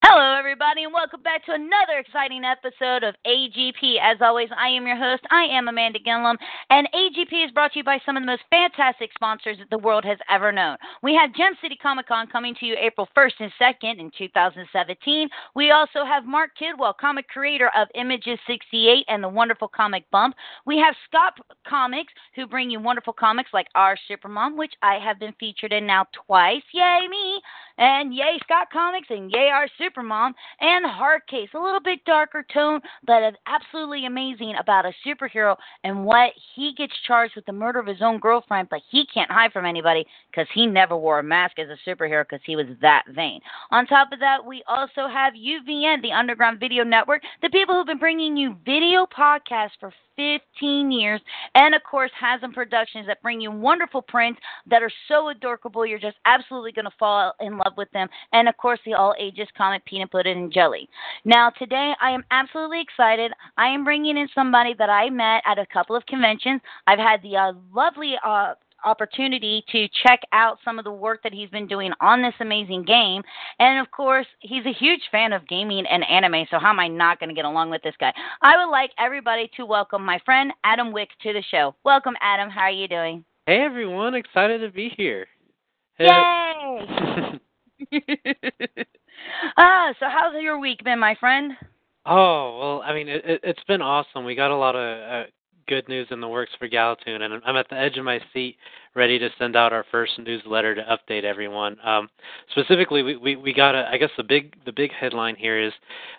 Hello, everybody, and welcome back to another exciting episode of AGP. As always, I am your host. I am Amanda Gilliam, and AGP is brought to you by some of the most fantastic sponsors that the world has ever known. We have Gem City Comic Con coming to you April 1st and 2nd in 2017. We also have Mark Kidwell, comic creator of Images 68 and the wonderful comic Bump. We have Scott Comics, who bring you wonderful comics like Our Supermom, which I have been featured in now twice. Yay, me! And yay, Scott Comics, and yay, Our Supermom, and Heartcase. A little bit darker tone, but absolutely amazing about a superhero and what he gets charged with the murder of his own girlfriend, but he can't hide from anybody because he never wore a mask as a superhero because he was that vain. On top of that, we also have UVN, the Underground Video Network, the people who've been bringing you video podcasts for 15 years, and of course, Hasm Productions that bring you wonderful prints that are so adorable. You're just absolutely going to fall in love with them. And of course, the all ages comic Peanut Butter and Jelly. Now, today I am absolutely excited. I am bringing in somebody that I met at a couple of conventions. I've had the uh, lovely uh, opportunity to check out some of the work that he's been doing on this amazing game. And of course, he's a huge fan of gaming and anime, so how am I not going to get along with this guy? I would like everybody to welcome my friend Adam Wik to the show. Welcome, Adam. How are you doing? Hey, everyone. Excited to be here. Yay! ah, so how's your week been, my friend? Oh well, I mean, it, it, it's been awesome. We got a lot of uh, good news in the works for Galatune, and I'm at the edge of my seat, ready to send out our first newsletter to update everyone. Um, specifically, we, we we got a. I guess the big the big headline here is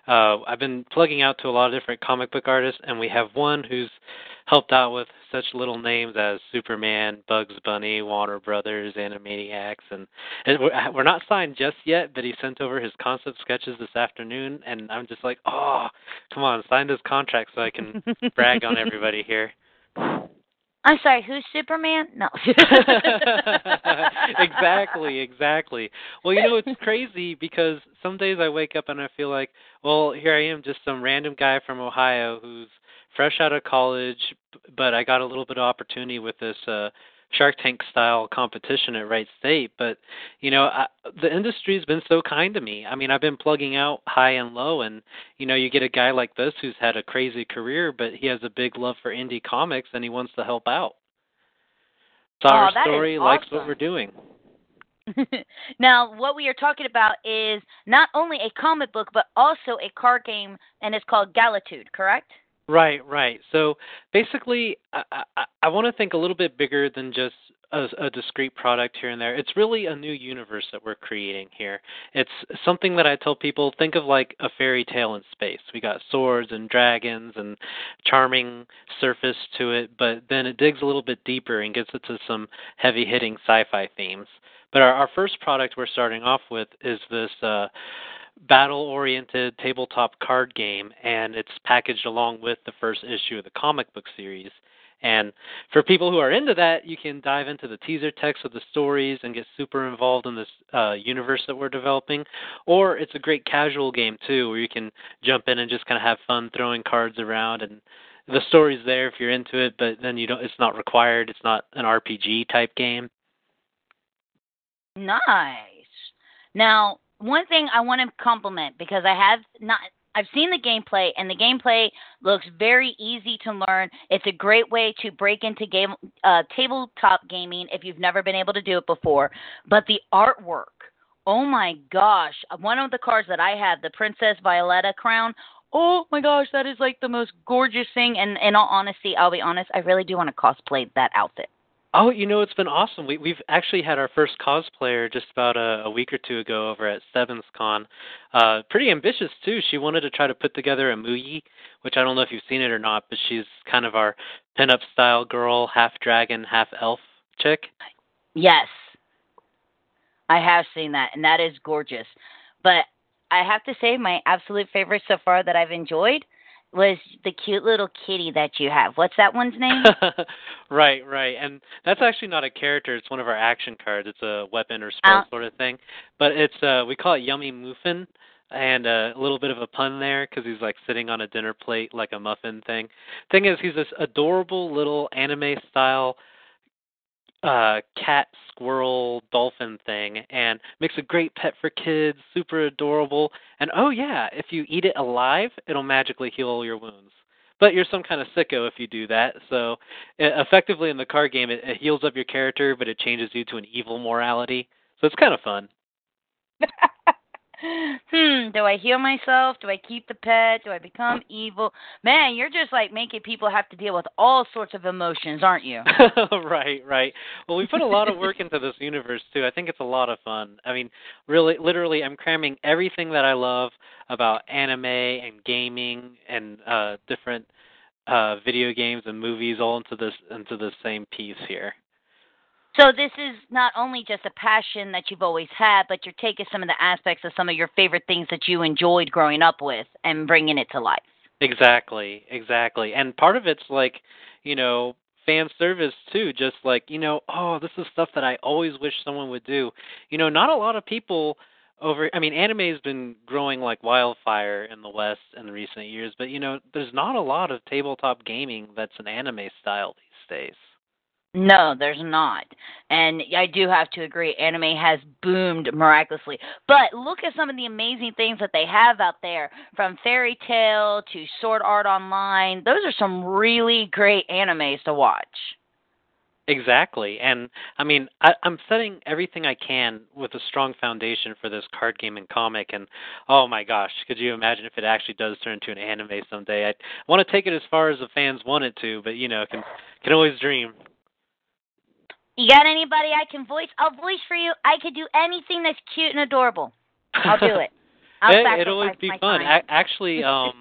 uh, I've been plugging out to a lot of different comic book artists, and we have one who's helped out with such little names as Superman, Bugs Bunny, Warner Brothers, Animaniacs, and, and uh, we're not signed just yet. But he sent over his concept sketches this afternoon, and I'm just like, oh, come on, sign this contract so I can brag on everybody here. I'm sorry, who's Superman? No. exactly, exactly. Well, you know, it's crazy because some days I wake up and I feel like, well, here I am, just some random guy from Ohio who's fresh out of college, but I got a little bit of opportunity with this uh Shark Tank style competition at Wright State. But you know, I, the industry's been so kind to me. I mean, I've been plugging out high and low, and you know, you get a guy like this who's had a crazy career, but he has a big love for indie comics and he wants to help out. Saw oh, our story, is likes what we're doing. now, what we are talking about is not only a comic book, but also a card game, and it's called Galatune, correct? Right, right. So basically, I, I, I want to think a little bit bigger than just a, a discrete product here and there. It's really a new universe that we're creating here. It's something that I tell people think of like a fairy tale in space. We got swords and dragons and charming surface to it, but then it digs a little bit deeper and gets into some heavy hitting sci fi themes. But our, our first product we're starting off with is this uh, battle oriented tabletop card game and it's packaged along with the first issue of the comic book series. And for people who are into that you can dive into the teaser text of the stories and get super involved in this uh, universe that we're developing. Or it's a great casual game too where you can jump in and just kind of have fun throwing cards around and the story's there if you're into it but then you don't it's not required. It's not an rpg type game. Nice. Now one thing I want to compliment because I have not I've seen the gameplay and the gameplay looks very easy to learn. It's a great way to break into game uh, tabletop gaming if you've never been able to do it before. But the artwork, oh my gosh! One of the cards that I have, the Princess Violetta crown. Oh my gosh, that is like the most gorgeous thing. And in all honesty, I'll be honest, I really do want to cosplay that outfit. Oh, you know, it's been awesome. We we've actually had our first cosplayer just about a, a week or two ago over at Sevens Con. Uh pretty ambitious too. She wanted to try to put together a Muyi, which I don't know if you've seen it or not, but she's kind of our pinup style girl, half dragon, half elf chick. Yes. I have seen that, and that is gorgeous. But I have to say, my absolute favorite so far that I've enjoyed was the cute little kitty that you have. What's that one's name? right, right. And that's actually not a character, it's one of our action cards. It's a weapon or spell Oh. sort of thing. But it's uh we call it Yummy Muffin and uh, a little bit of a pun there cuz he's like sitting on a dinner plate like a muffin thing. Thing is he's this adorable little anime style uh cat squirrel dolphin thing and makes a great pet for kids super adorable. And oh yeah if you eat it alive it'll magically heal all your wounds. But you're some kind of sicko if you do that. So e- effectively in the card game it, it heals up your character but it changes you to an evil morality. So it's kind of fun hmm, do I heal myself? Do I keep the pet? Do I become evil? Man, you're just like making people have to deal with all sorts of emotions, aren't you? right, right. Well, we put a lot of work into this universe too. I think it's a lot of fun. I mean, really, literally, I'm cramming everything that I love about anime and gaming and uh different uh video games and movies all into this into the same piece here. So this is not only just a passion that you've always had, but you're taking some of the aspects of some of your favorite things that you enjoyed growing up with and bringing it to life. Exactly, exactly. And part of it's like, you know, fan service too, just like, you know, oh, this is stuff that I always wish someone would do. You know, not a lot of people over I mean, anime has been growing like wildfire in the West in recent years, but you know, there's not a lot of tabletop gaming that's an anime style these days. No, there's not. And I do have to agree, anime has boomed miraculously. But look at some of the amazing things that they have out there, from Fairy Tail to Sword Art Online. Those are some really great animes to watch. Exactly. And I mean, I, I'm setting everything I can with a strong foundation for this card game and comic. And oh my gosh, could you imagine if it actually does turn into an anime someday? I, want to take it as far as the fans want it to, but you know, can can always dream. You got anybody I can voice? I'll voice for you. I could do anything that's cute and adorable. I'll do it. I'll it, it'd always be fun. A- actually, um,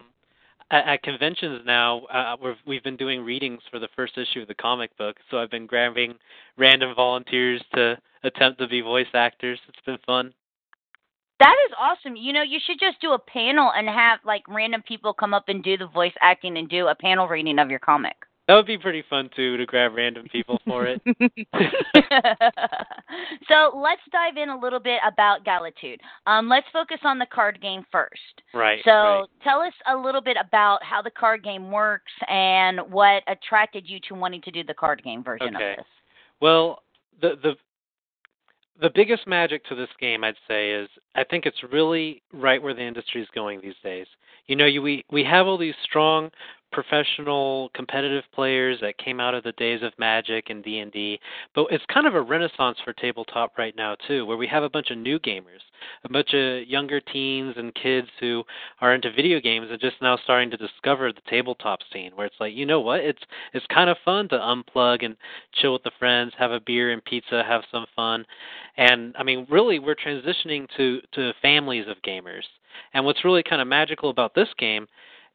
at, at conventions now, uh, we've we've been doing readings for the first issue of the comic book. So I've been grabbing random volunteers to attempt to be voice actors. It's been fun. That is awesome. You know, you should just do a panel and have like random people come up and do the voice acting and do a panel reading of your comic. That would be pretty fun too to grab random people for it. so let's dive in a little bit about Galatune. Um, let's focus on the card game first. Right. So right. tell us a little bit about how the card game works and what attracted you to wanting to do the card game version Okay. of this. Well, the the the biggest magic to this game, I'd say, is I think it's really right where the industry is going these days. You know, you, we we have all these strong professional competitive players that came out of the days of Magic and D&D, but it's kind of a renaissance for tabletop right now too, where we have a bunch of new gamers, a bunch of younger teens and kids who are into video games and just now starting to discover the tabletop scene where it's like, you know what? It's it's kind of fun to unplug and chill with the friends, have a beer and pizza, have some fun. And I mean, really we're transitioning to to families of gamers. And what's really kind of magical about this game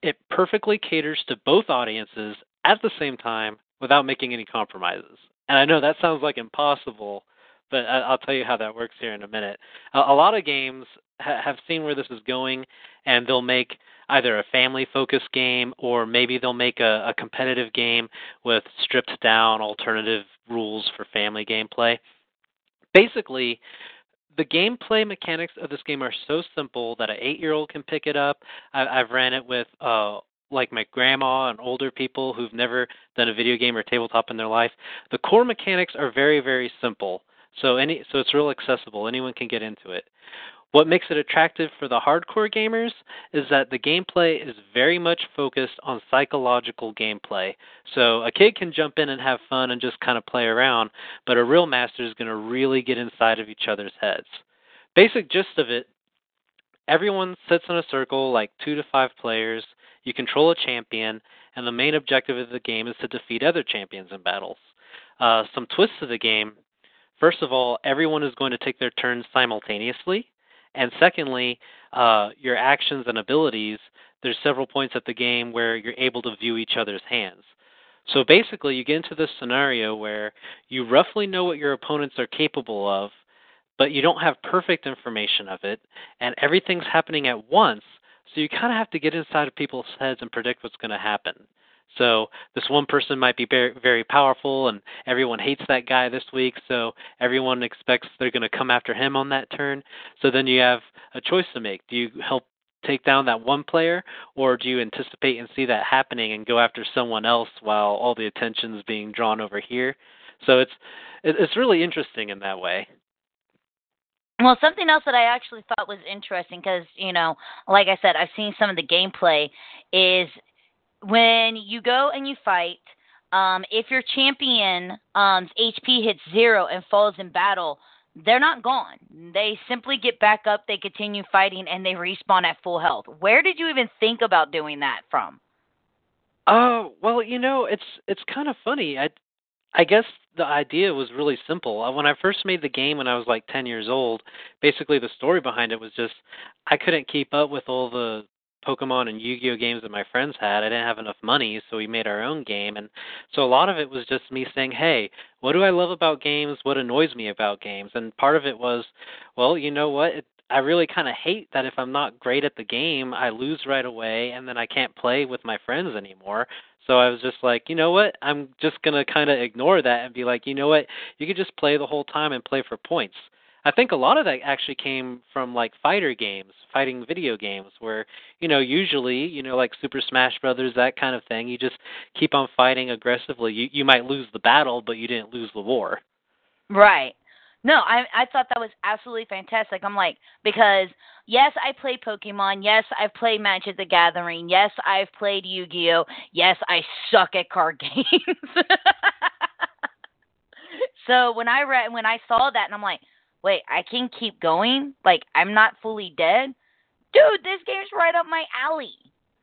it perfectly caters to both audiences at the same time without making any compromises. And I know that sounds like impossible, but I- I'll tell you how that works here in a minute. A, lot of games ha- have seen where this is going, and they'll make either a family focused game or maybe they'll make a, a competitive game with stripped down alternative rules for family gameplay. Basically, the gameplay mechanics of this game are so simple that an eight-year-old can pick it up. I, I've ran it with uh, like my grandma and older people who've never done a video game or tabletop in their life. The core mechanics are very, very simple. So any so it's real accessible. Anyone can get into it. What makes it attractive for the hardcore gamers is that the gameplay is very much focused on psychological gameplay. So a kid can jump in and have fun and just kind of play around, but a real master is going to really get inside of each other's heads. Basic gist of it everyone sits in a circle, like two to five players. You control a champion, and the main objective of the game is to defeat other champions in battles. uh, some twists to the game. First of all, everyone is going to take their turns simultaneously, and secondly, uh, your actions and abilities. There's several points at the game where you're able to view each other's hands. So basically, you get into this scenario where you roughly know what your opponents are capable of, but you don't have perfect information of it, and everything's happening at once. So you kind of have to get inside of people's heads and predict what's going to happen. So this one person might be very, very powerful, and everyone hates that guy this week. So everyone expects they're going to come after him on that turn. So then you have a choice to make. Do you help take down that one player, or do you anticipate and see that happening and go after someone else while all the attention is being drawn over here? So it's it's really interesting in that way. Well, something else that I actually thought was interesting because, you know, like I said, I've seen some of the gameplay is when you go and you fight, um, if your champion um, HP hits zero and falls in battle, they're not gone. They simply get back up, they continue fighting, and they respawn at full health. Where did you even think about doing that from? Oh, well, you know, it's it's kind of funny. I I guess the idea was really simple. Uh, when I first made the game when I was like 10 years old, basically the story behind it was just I couldn't keep up with all the Pokemon and Yu-Gi-Oh games that my friends had. I didn't have enough money, so we made our own game and so a lot of it was just me saying, "Hey, what do I love about games? What annoys me about games?" And part of it was, well, you know what? It, I really kind of hate that if I'm not great at the game, I lose right away and then I can't play with my friends anymore. So I was just like, you know what? I'm just going to kind of ignore that and be like, you know what? You could just play the whole time and play for points. I think a lot of that actually came from like fighter games, fighting video games where, you know, usually, you know, like Super Smash Brothers, that kind of thing, you just keep on fighting aggressively. You you might lose the battle, but you didn't lose the war. Right. No, I I thought that was absolutely fantastic. I'm like because yes, I play Pokemon. Yes, I've played Magic the Gathering. Yes, I've played Yu-Gi-Oh. Yes, I suck at card games. so when I read when I saw that and I'm like, wait, I can keep going. Like I'm not fully dead. Dude, this game's right up my alley.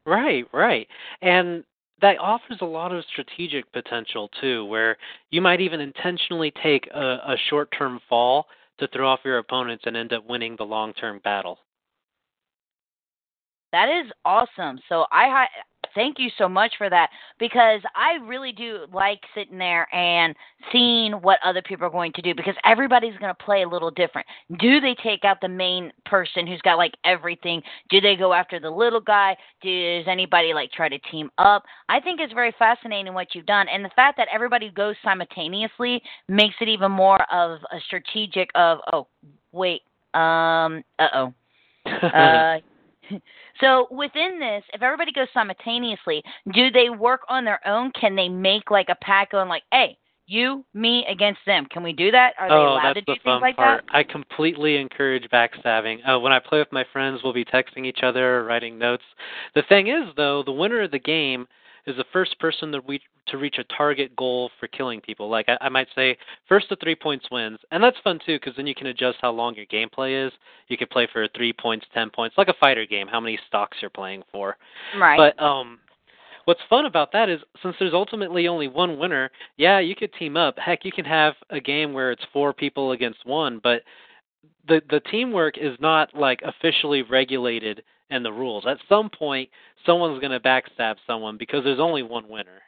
Right, right. And that offers a lot of strategic potential too, where you might even intentionally take a, a short-term fall to throw off your opponents and end up winning the long-term battle. That is awesome. So I thank you so much for that because I really do like sitting there and seeing what other people are going to do because everybody's going to play a little different. Do they take out the main person who's got like everything? Do they go after the little guy? Does anybody like try to team up? I think it's very fascinating what you've done and the fact that everybody goes simultaneously makes it even more of a strategic of oh wait um uh-oh. uh so within this, if everybody goes simultaneously, do they work on their own? Can they make like a pack going like, hey, you, me against them. Can we do that? Are they oh, allowed to do the fun things like part. that? I completely encourage backstabbing. Uh, when I play with my friends, we'll be texting each other, or writing notes. The thing is, though, the winner of the game is the first person to reach to reach a target goal for killing people. Like I, I might say, first to three points wins, and that's fun too because then you can adjust how long your gameplay is. You could play for three points, ten points, like a fighter game. How many stocks you're playing for. Right. But um, what's fun about that is since there's ultimately only one winner, yeah, you could team up. Heck, you can have a game where it's four people against one, but the the teamwork is not like officially regulated in the rules. At some point, someone's going to backstab someone because there's only one winner.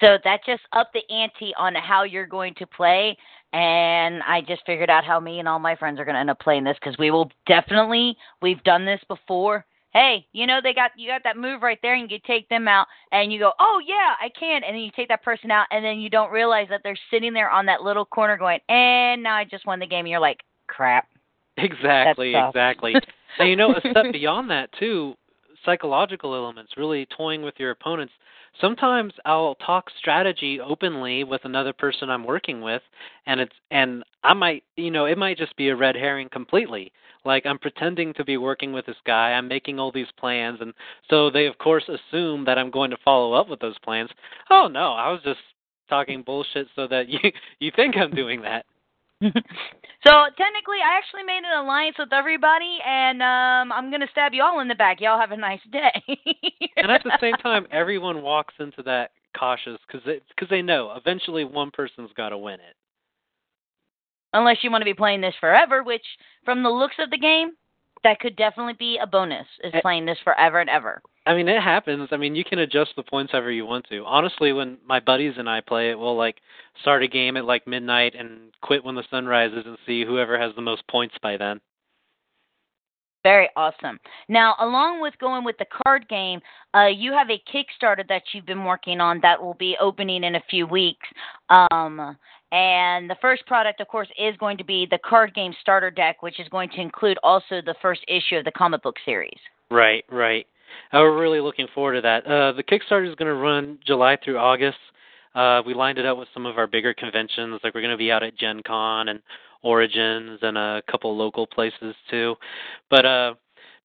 So that just upped the ante on how you're going to play. And I just figured out how me and all my friends are going to end up playing this because we will definitely, we've done this before. Hey, you know they got you got that move right there, and you take them out, and you go, oh yeah, I can, and then you take that person out, and then you don't realize that they're sitting there on that little corner going, and now I just won the game, and you're like, crap. Exactly, exactly. and you know, a step beyond that too, psychological elements, really toying with your opponents. Sometimes I'll talk strategy openly with another person I'm working with and it's and I might, you know, it might just be a red herring completely. Like I'm pretending to be working with this guy, I'm making all these plans and so they of course assume that I'm going to follow up with those plans. Oh no, I was just talking bullshit so that you you think I'm doing that. so technically, I actually made an alliance with everybody, and um, I'm gonna stab you all in the back. Y'all have a nice day. and at the same time, everyone walks into that cautious because they, cause they know eventually one person's got to win it. Unless you want to be playing this forever, which, from the looks of the game, that could definitely be a bonus, is Eh. playing this forever and ever. I mean, it happens. I mean, you can adjust the points however you want to. Honestly, when my buddies and I play it, we'll like start a game at like midnight and quit when the sun rises and see whoever has the most points by then. Very awesome. Now, along with going with the card game, uh, you have a Kickstarter that you've been working on that will be opening in a few weeks. Um, and the first product, of course, is going to be the card game starter deck, which is going to include also the first issue of the comic book series. Right, right. Uh, we're really looking forward to that. Uh, the Kickstarter is going to run July through August. Uh, we lined it up with some of our bigger conventions, like we're going to be out at Gen Con and Origins and a couple local places too. But uh,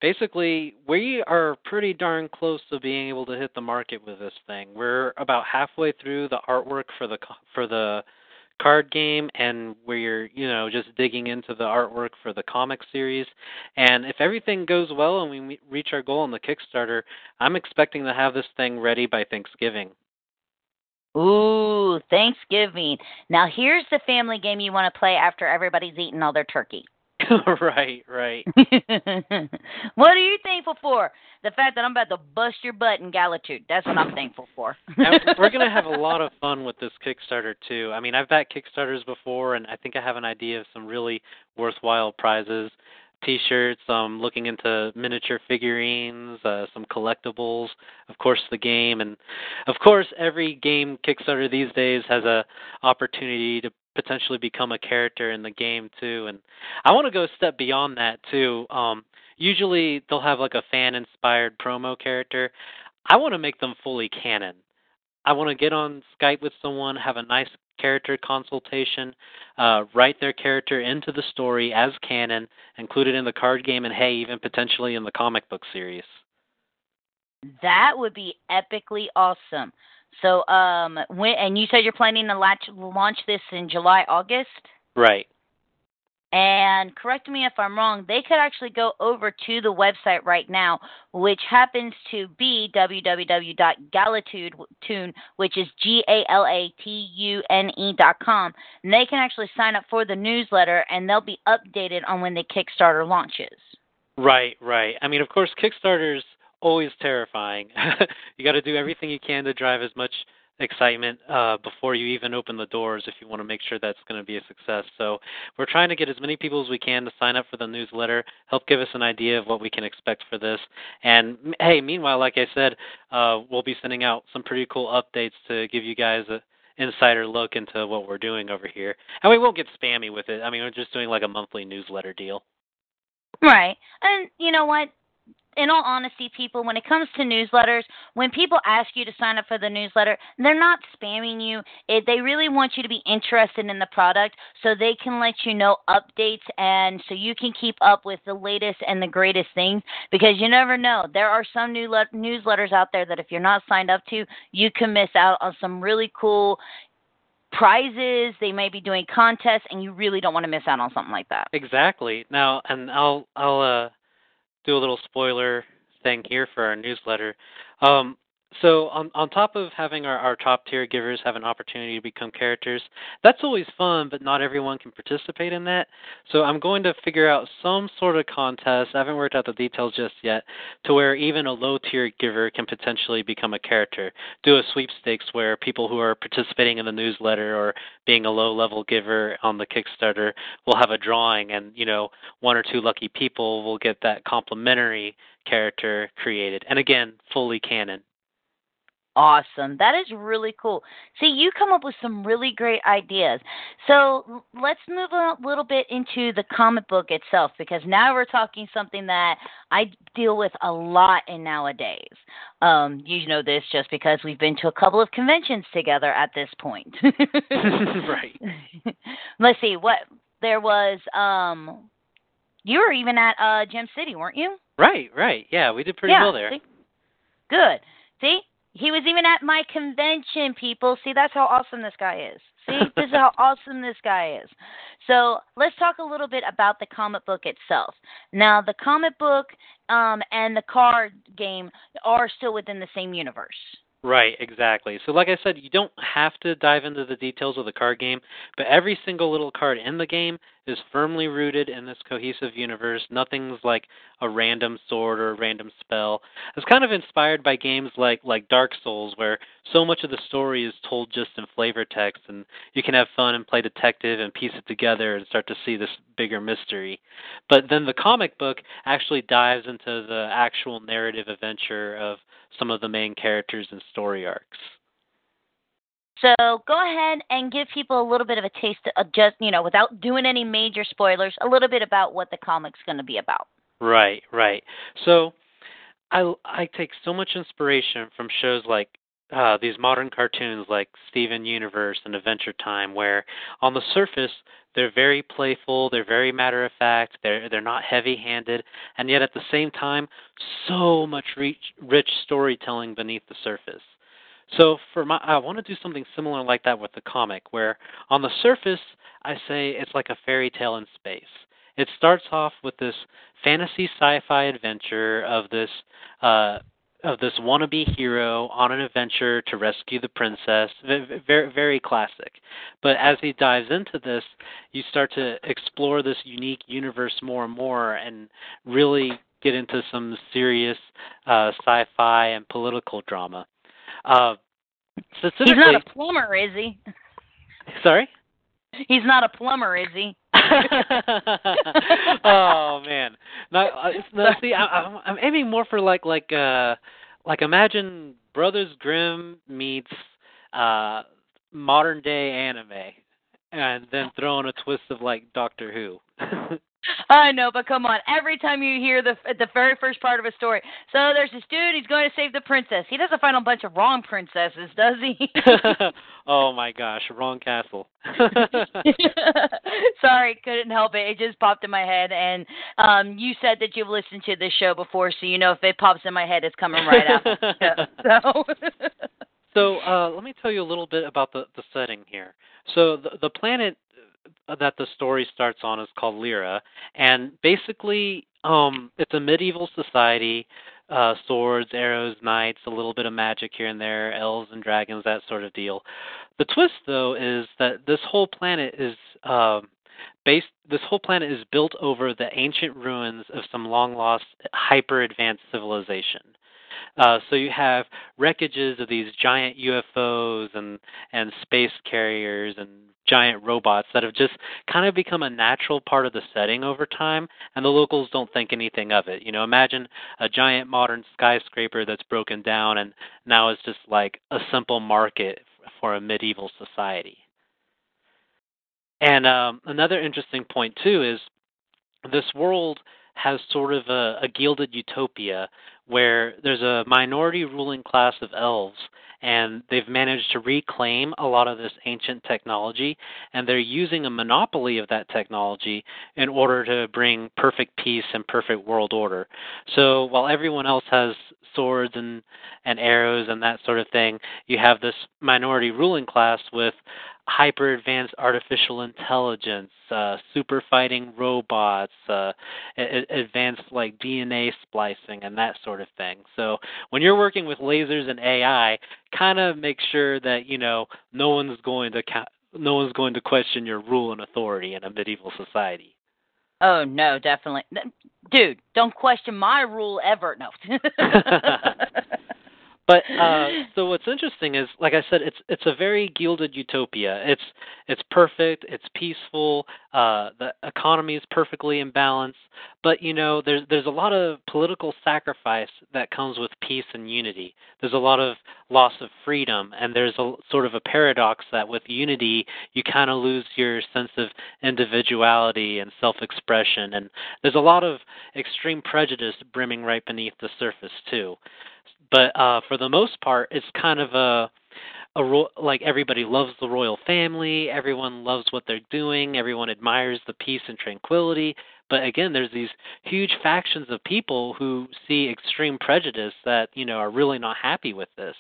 basically, we are pretty darn close to being able to hit the market with this thing. We're about halfway through the artwork for the for the card game and we're you know just digging into the artwork for the comic series and if everything goes well and we reach our goal on the kickstarter i'm expecting to have this thing ready by thanksgiving Ooh, Thanksgiving. Now, here's the family game you want to play after everybody's eaten all their turkey. right right what are you thankful for? The fact that I'm about to bust your butt in Galatune. That's what I'm thankful for. we're going to have a lot of fun with this kickstarter too i mean i've backed kickstarters before and i think i have an idea of some really worthwhile prizes t-shirts um looking into miniature figurines uh some collectibles of course the game and of course every game kickstarter these days has a opportunity to potentially become a character in the game too and i want to go a step beyond that too um usually they'll have like a fan inspired promo character i want to make them fully canon i want to get on skype with someone have a nice character consultation uh, write their character into the story as canon, include it in the card game, and hey, even potentially in the comic book series. That would be epically awesome. So, um, when and you said you're planning to launch, launch this in July, August. Right. And correct me if I'm wrong, they could actually go over to the website right now, which happens to be www.galatune, which is G A L A T U N E dot com. And they can actually sign up for the newsletter and they'll be updated on when the Kickstarter launches. Right, right. I mean, of course, Kickstarter's always terrifying. you got to do everything you can to drive as much excitement uh, before you even open the doors if you want to make sure that's going to be a success. So we're trying to get as many people as we can to sign up for the newsletter, help give us an idea of what we can expect for this. And hey, meanwhile, like I said, uh, we'll be sending out some pretty cool updates to give you guys a insider look into what we're doing over here. And we won't get spammy with it. I mean, we're just doing like a monthly newsletter deal. Right. And you know what? In all honesty, people, when it comes to newsletters, when people ask you to sign up for the newsletter, they're not spamming you. It, they really want you to be interested in the product so they can let you know updates and so you can keep up with the latest and the greatest things because you never know. There are some new le- newsletters out there that if you're not signed up to, you can miss out on some really cool prizes. They may be doing contests and you really don't want to miss out on something like that. Exactly. Now, and I'll I'll uh, do a little spoiler thing here for our newsletter. Um, so on on top of having our, our top tier givers have an opportunity to become characters, that's always fun, but not everyone can participate in that. So I'm going to figure out some sort of contest. I haven't worked out the details just yet, to where even a low tier giver can potentially become a character. Do a sweepstakes where people who are participating in the newsletter or being a low level giver on the Kickstarter will have a drawing, and you know one or two lucky people will get that complimentary character created, and again fully canon. Awesome. That is really cool. See, you come up with some really great ideas. So let's move a little bit into the comic book itself because now we're talking something that I deal with a lot in nowadays. Um, you know this just because we've been to a couple of conventions together at this point. right. Let's see what there was. Um, you were even at uh, Gem City, weren't you? Right, right. Yeah, we did pretty yeah, well there. see? Good. See, he was even at my convention, people. See, that's how awesome this guy is. See, this is how awesome this guy is. So let's talk a little bit about the comic book itself. Now, the comic book um, and the card game are still within the same universe. Right, exactly. So, like I said, you don't have to dive into the details of the card game, but every single little card in the game is firmly rooted in this cohesive universe. Nothing's like a random sword or a random spell. It's kind of inspired by games like like Dark Souls, where so much of the story is told just in flavor text, and you can have fun and play detective and piece it together and start to see this bigger mystery. But then the comic book actually dives into the actual narrative adventure of some of the main characters and story arcs. So go ahead and give people a little bit of a taste of just, you know, without doing any major spoilers, a little bit about what the comic's going to be about. Right, right. So I I take so much inspiration from shows like uh, these modern cartoons like Steven Universe and Adventure Time, where on the surface they're very playful, they're very matter of fact, they're they're not heavy-handed, and yet at the same time, so much rich, rich storytelling beneath the surface. So for my, I want to do something similar like that with the comic, where on the surface I say it's like a fairy tale in space. It starts off with this fantasy sci-fi adventure of this uh, of this wannabe hero on an adventure to rescue the princess. Very, very classic. But as he dives into this, you start to explore this unique universe more and more, and really get into some serious uh, sci-fi and political drama. Uh, specifically, He's not a plumber, is he? Sorry. He's not a plumber, is he? oh man, no, uh, no see, I, I'm, I'm aiming more for like like uh like imagine Brothers Grimm meets uh modern day anime, and then throw in a twist of like Doctor Who. I know, but come on. Every time you hear the the very first part of a story, so there's this dude. He's going to save the princess. He doesn't find a bunch of wrong princesses, does he? oh my gosh, wrong castle. Sorry, couldn't help it. It just popped in my head, and um you said that you've listened to this show before, so you know if it pops in my head, it's coming right out. so. so uh, let me tell you a little bit about the the setting here. So the the planet that the story starts on is called Lyra, and basically, um, it's a medieval society. Uh, swords, arrows, knights, a little bit of magic here and there, elves and dragons, that sort of deal. The twist, though, is that this whole planet is um, based. This whole planet is built over the ancient ruins of some long lost, hyper advanced civilization. Uh, so you have wreckages of these giant UFOs and and space carriers and giant robots that have just kind of become a natural part of the setting over time, and the locals don't think anything of it. You know, imagine a giant modern skyscraper that's broken down and now is just like a simple market for a medieval society. And um, another interesting point too is this world has sort of a, a gilded utopia where there's a minority ruling class of elves and they've managed to reclaim a lot of this ancient technology and they're using a monopoly of that technology in order to bring perfect peace and perfect world order. So while everyone else has swords and and arrows and that sort of thing, you have this minority ruling class with hyper advanced artificial intelligence, uh, super fighting robots, uh, advanced like DNA splicing and that sort of thing. So when you're working with lasers and AI, kind of make sure that you know no one's going to ca- no one's going to question your rule and authority in a medieval society. Oh no, definitely, dude. Don't question my rule ever. No. But uh, so what's interesting is, like I said, it's it's a very gilded utopia. It's it's perfect. It's peaceful. Uh, the economy is perfectly in balance. But you know, there's there's a lot of political sacrifice that comes with peace and unity. There's a lot of loss of freedom, and there's a sort of a paradox that with unity you kind of lose your sense of individuality and self-expression. And there's a lot of extreme prejudice brimming right beneath the surface too but uh for the most part it's kind of a a ro- like everybody loves the royal family everyone loves what they're doing everyone admires the peace and tranquility but again there's these huge factions of people who see extreme prejudice that you know are really not happy with this.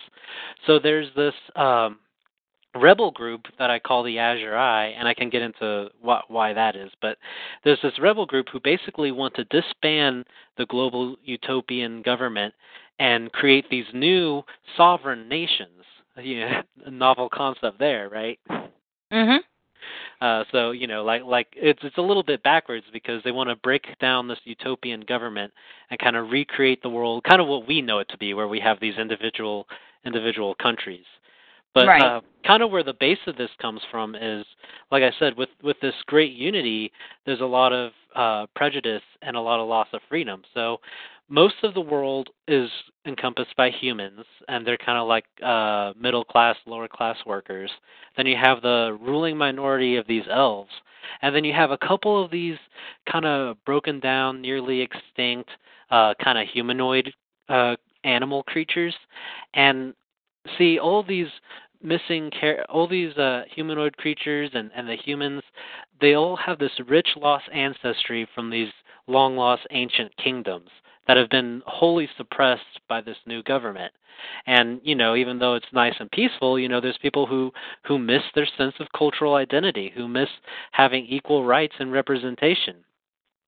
So there's this um rebel group that I call the Azure Eye, and I can get into wh- why that is. But there's this rebel group who basically want to disband the global utopian government and create these new sovereign nations. Yeah, a novel concept there, right? Mhm. Uh, so you know, like like it's it's a little bit backwards because they want to break down this utopian government and kind of recreate the world, kind of what we know it to be, where we have these individual individual countries. But Right. uh, kind of where the base of this comes from is, like I said, with with this great unity, there's a lot of uh, prejudice and a lot of loss of freedom. So most of the world is encompassed by humans, and they're kind of like uh, middle class, lower class workers. Then you have the ruling minority of these elves, and then you have a couple of these kind of broken down, nearly extinct, uh, kind of humanoid uh, animal creatures. And see, all these missing char- all these uh, humanoid creatures and, and the humans, they all have this rich lost ancestry from these long lost ancient kingdoms that have been wholly suppressed by this new government. And you know, even though it's nice and peaceful, you know, there's people who who miss their sense of cultural identity, who miss having equal rights and representation.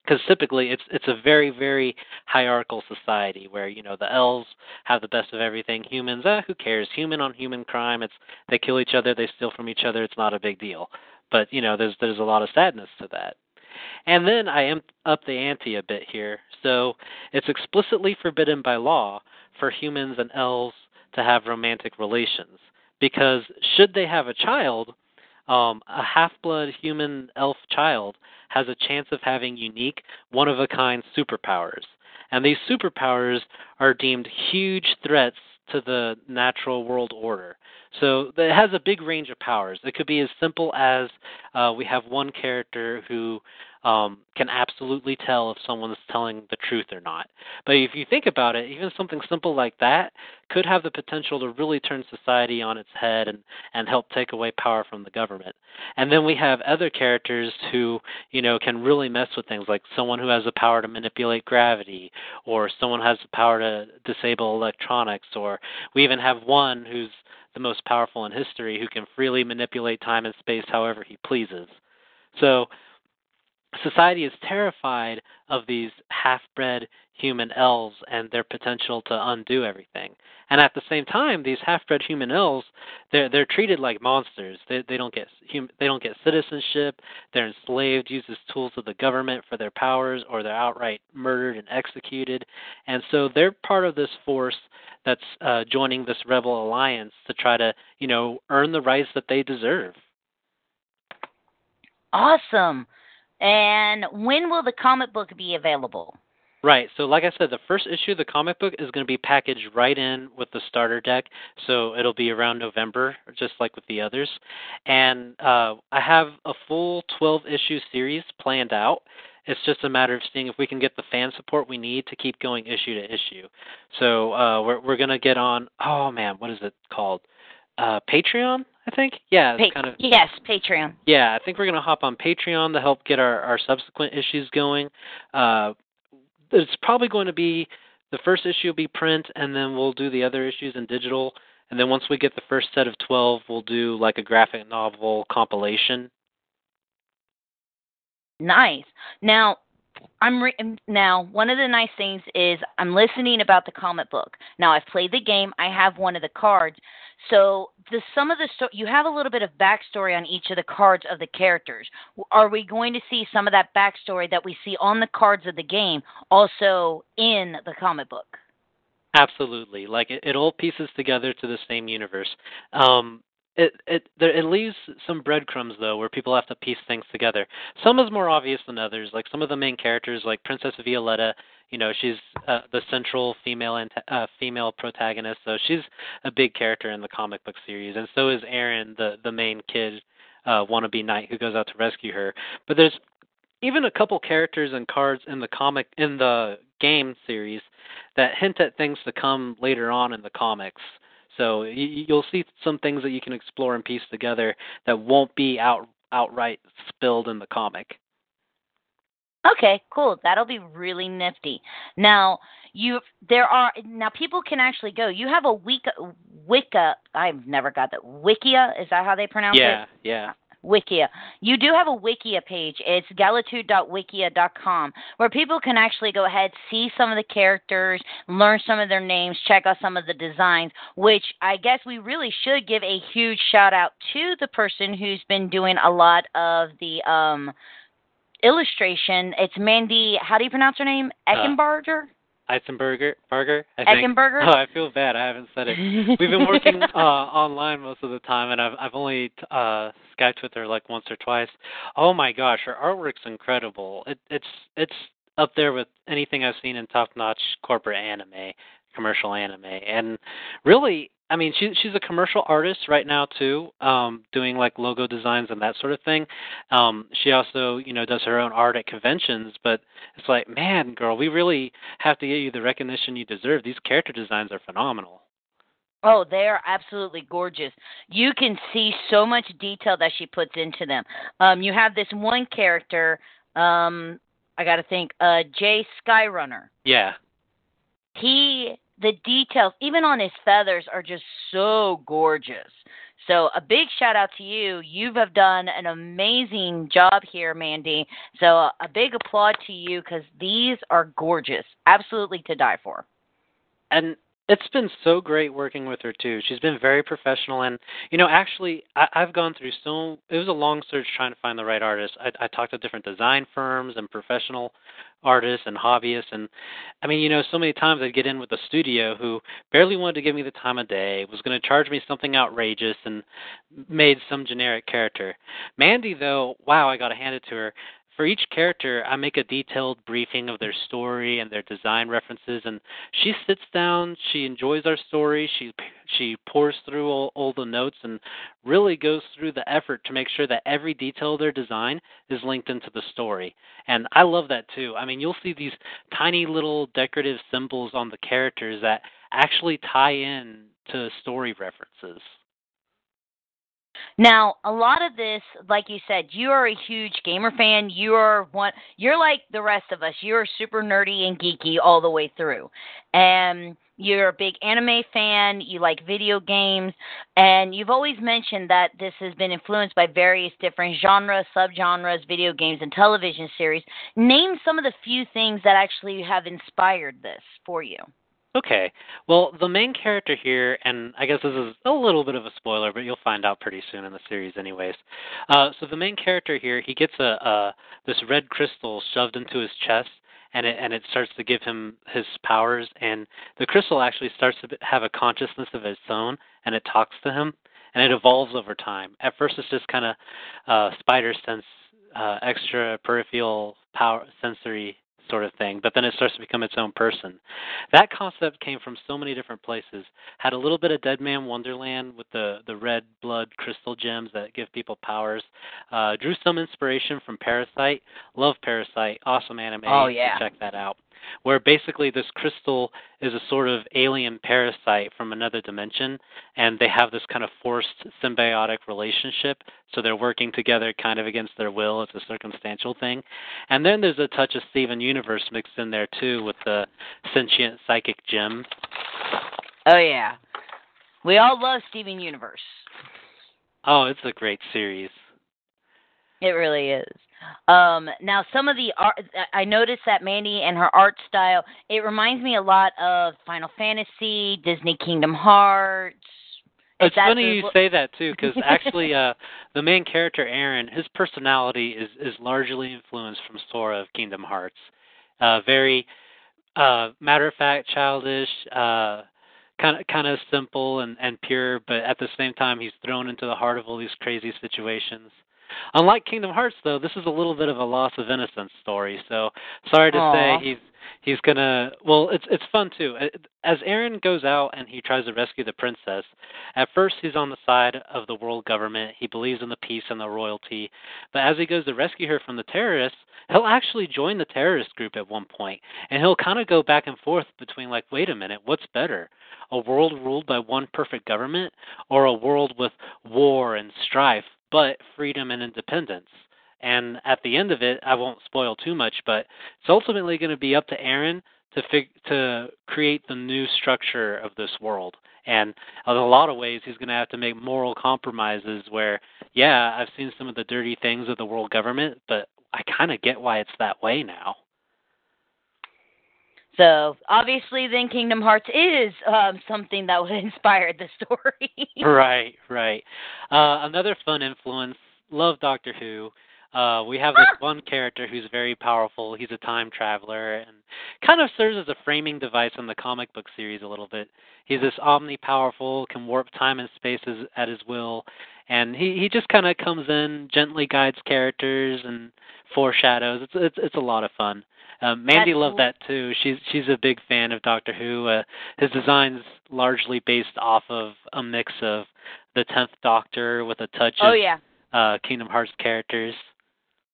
Because typically, it's it's a very very hierarchical society where you know the elves have the best of everything. Humans, eh, who cares? Human on human crime. It's they kill each other, they steal from each other. It's not a big deal. But you know, there's there's a lot of sadness to that. And then I am up the ante a bit here. So it's explicitly forbidden by law for humans and elves to have romantic relations because should they have a child, um, a half-blood human elf child has a chance of having unique, one-of-a-kind superpowers. And these superpowers are deemed huge threats to the natural world order. So it has a big range of powers. It could be as simple as uh, we have one character who um, can absolutely tell if someone's telling the truth or not. But if you think about it, even something simple like that could have the potential to really turn society on its head and, and help take away power from the government. And then we have other characters who, you know, can really mess with things like someone who has the power to manipulate gravity, or someone who has the power to disable electronics, or we even have one who's the most powerful in history who can freely manipulate time and space however he pleases. So society is terrified of these half-bred human elves and their potential to undo everything. And at the same time, these half-bred human elves, they're they're treated like monsters. They they don't get hum, they don't get citizenship. They're enslaved, used as tools of the government for their powers, or they're outright murdered and executed. And so they're part of this force that's uh, joining this rebel alliance to try to you know earn the rights that they deserve. Awesome. And when will the comic book be available? Right. So, like I said, the first issue of the comic book is going to be packaged right in with the starter deck. So it'll be around November, just like with the others. And uh, I have a full 12 issue series planned out. It's just a matter of seeing if we can get the fan support we need to keep going issue to issue. So uh, we're we're going to get on. Oh man, what is it called? Uh, Patreon, I think. Yeah, Pa- kind of yes, Patreon. yeah, I think we're going to hop on Patreon to help get our, our subsequent issues going. Uh, it's probably going to be the first issue will be print, and then we'll do the other issues in digital. And then once we get the first set of 12, we'll do like a graphic novel compilation. Nice. Now, I'm re- now one of the nice things is I'm listening about the comic book. Now I've played the game. I have one of the cards. So the some of the sto- you have a little bit of backstory on each of the cards of the characters. Are we going to see some of that backstory that we see on the cards of the game also in the comic book? Absolutely, like it, it all pieces together to the same universe. Um, it it there, it leaves some breadcrumbs though, where people have to piece things together. Some is more obvious than others. Like some of the main characters, like Princess Violetta, you know, she's uh, the central female ant- uh, female protagonist, so she's a big character in the comic book series, and so is Aaron, the the main kid, uh, wannabe knight who goes out to rescue her. But there's even a couple characters and cards in the comic in the game series that hint at things to come later on in the comics. So you, you'll see some things that you can explore and piece together that won't be out outright spilled in the comic. Okay, cool. That'll be really nifty. Now, you there are now people can actually go. You have a Wicca Wicca. I've never got that. Wikia is that how they pronounce yeah, it? Yeah, yeah, Wikia. You do have a Wikia page. It's galatune.wikia.com where people can actually go ahead, see some of the characters, learn some of their names, check out some of the designs, which I guess we really should give a huge shout out to the person who's been doing a lot of the um illustration. It's Mandy, how do you pronounce her name? Uh, Eckenbarger? Eisenberger, Burger. I think. Eckenberger? Oh, I feel bad. I haven't said it. We've been working uh, online most of the time, and I've I've only uh, skyped with her like once or twice. Oh my gosh, her artwork's incredible. It, it's it's up there with anything I've seen in top-notch corporate anime, commercial anime, and really, I mean, she she's a commercial artist right now too, um, doing like logo designs and that sort of thing. Um, she also, you know, does her own art at conventions. But it's like, man, girl, we really have to get you the recognition you deserve. These character designs are phenomenal. Oh, they are absolutely gorgeous. You can see so much detail that she puts into them. Um, you have this one character, um, I got to think, uh, Jay Skyrunner. Yeah. He, the details, even on his feathers, are just so gorgeous. So a big shout out to you. You have done an amazing job here, Mandy. So a big applaud to you because these are gorgeous, absolutely to die for. And it's been so great working with her too. She's been very professional, and you know, actually, I, I've gone through so. It was a long search trying to find the right artist. I, I talked to different design firms and professional artists and hobbyists, and I mean, you know, so many times I'd get in with a studio who barely wanted to give me the time of day, was going to charge me something outrageous, and made some generic character. Mandy, though, wow, I got to hand it to her for each character, I make a detailed briefing of their story and their design references, and she sits down, she enjoys our story, she she pours through all, all the notes and really goes through the effort to make sure that every detail of their design is linked into the story. And I love that too. I mean, you'll see these tiny little decorative symbols on the characters that actually tie in to story references. Now, a lot of this, like you said, you are a huge gamer fan. You are one. You're like the rest of us. You're super nerdy and geeky all the way through, and you're a big anime fan. You like video games, and you've always mentioned that this has been influenced by various different genres, subgenres, video games, and television series. Name some of the few things that actually have inspired this for you. Okay. Well, the main character here, and I guess this is a little bit of a spoiler, but you'll find out pretty soon in the series, anyways. Uh, so the main character here, he gets a, a this red crystal shoved into his chest, and it and it starts to give him his powers, and the crystal actually starts to have a consciousness of its own, and it talks to him, and it evolves over time. At first, it's just kind of uh, spider sense, uh, extra peripheral power sensory sort of thing, but then it starts to become its own person. That concept came from so many different places. Had a little bit of Deadman Wonderland with the the red blood crystal gems that give people powers. Uh, drew some inspiration from Parasyte. Love Parasyte. awesome anime. Oh yeah, check that out where basically this crystal is a sort of alien parasite from another dimension, and they have this kind of forced symbiotic relationship. So they're working together kind of against their will. It's a circumstantial thing. And then there's a touch of Steven Universe mixed in there too with the sentient psychic gem. Oh, yeah. We all love Steven Universe. Oh, it's a great series. It really is. Um, now, some of the art, I noticed that Mandy and her art style, it reminds me a lot of Final Fantasy, Disney Kingdom Hearts. It's funny you say that too, because actually, uh, the main character Aaron, his personality is is largely influenced from Sora of Kingdom Hearts. Uh, very uh, matter of fact, childish, uh, kind of kind of simple and and pure, but at the same time, he's thrown into the heart of all these crazy situations. Unlike Kingdom Hearts, though, this is a little bit of a loss of innocence story. So sorry to Aww. say he's he's gonna. Well, it's it's fun too. Uh, as Aaron goes out and he tries to rescue the princess, at first he's on the side of the world government. He believes in the peace and the royalty. But as he goes to rescue her from the terrorists, he'll actually join the terrorist group at one point, and he'll kind of go back and forth between like, wait a minute, what's better? A world ruled by one perfect government, or a world with war and strife but freedom and independence. And at the end of it, I won't spoil too much, but it's ultimately going to be up to Aaron to fig- to create the new structure of this world. And in a lot of ways, he's going to have to make moral compromises where, yeah, I've seen some of the dirty things of the world government, but I kind of get why it's that way now. So obviously, then Kingdom Hearts is um, something that would inspire the story. right, right. Uh, another fun influence. Love Doctor Who. Uh, we have this one character who's very powerful. He's a time traveler and kind of serves as a framing device in the comic book series a little bit. He's this omni-powerful, can warp time and space at his will, and he he just kind of comes in, gently guides characters and foreshadows. It's it's it's a lot of fun. Um, Mandy That's loved cool. that too. She's she's a big fan of Doctor Who. Uh, his design's largely based off of a mix of the Tenth Doctor with a touch oh of yeah, uh, Kingdom Hearts characters.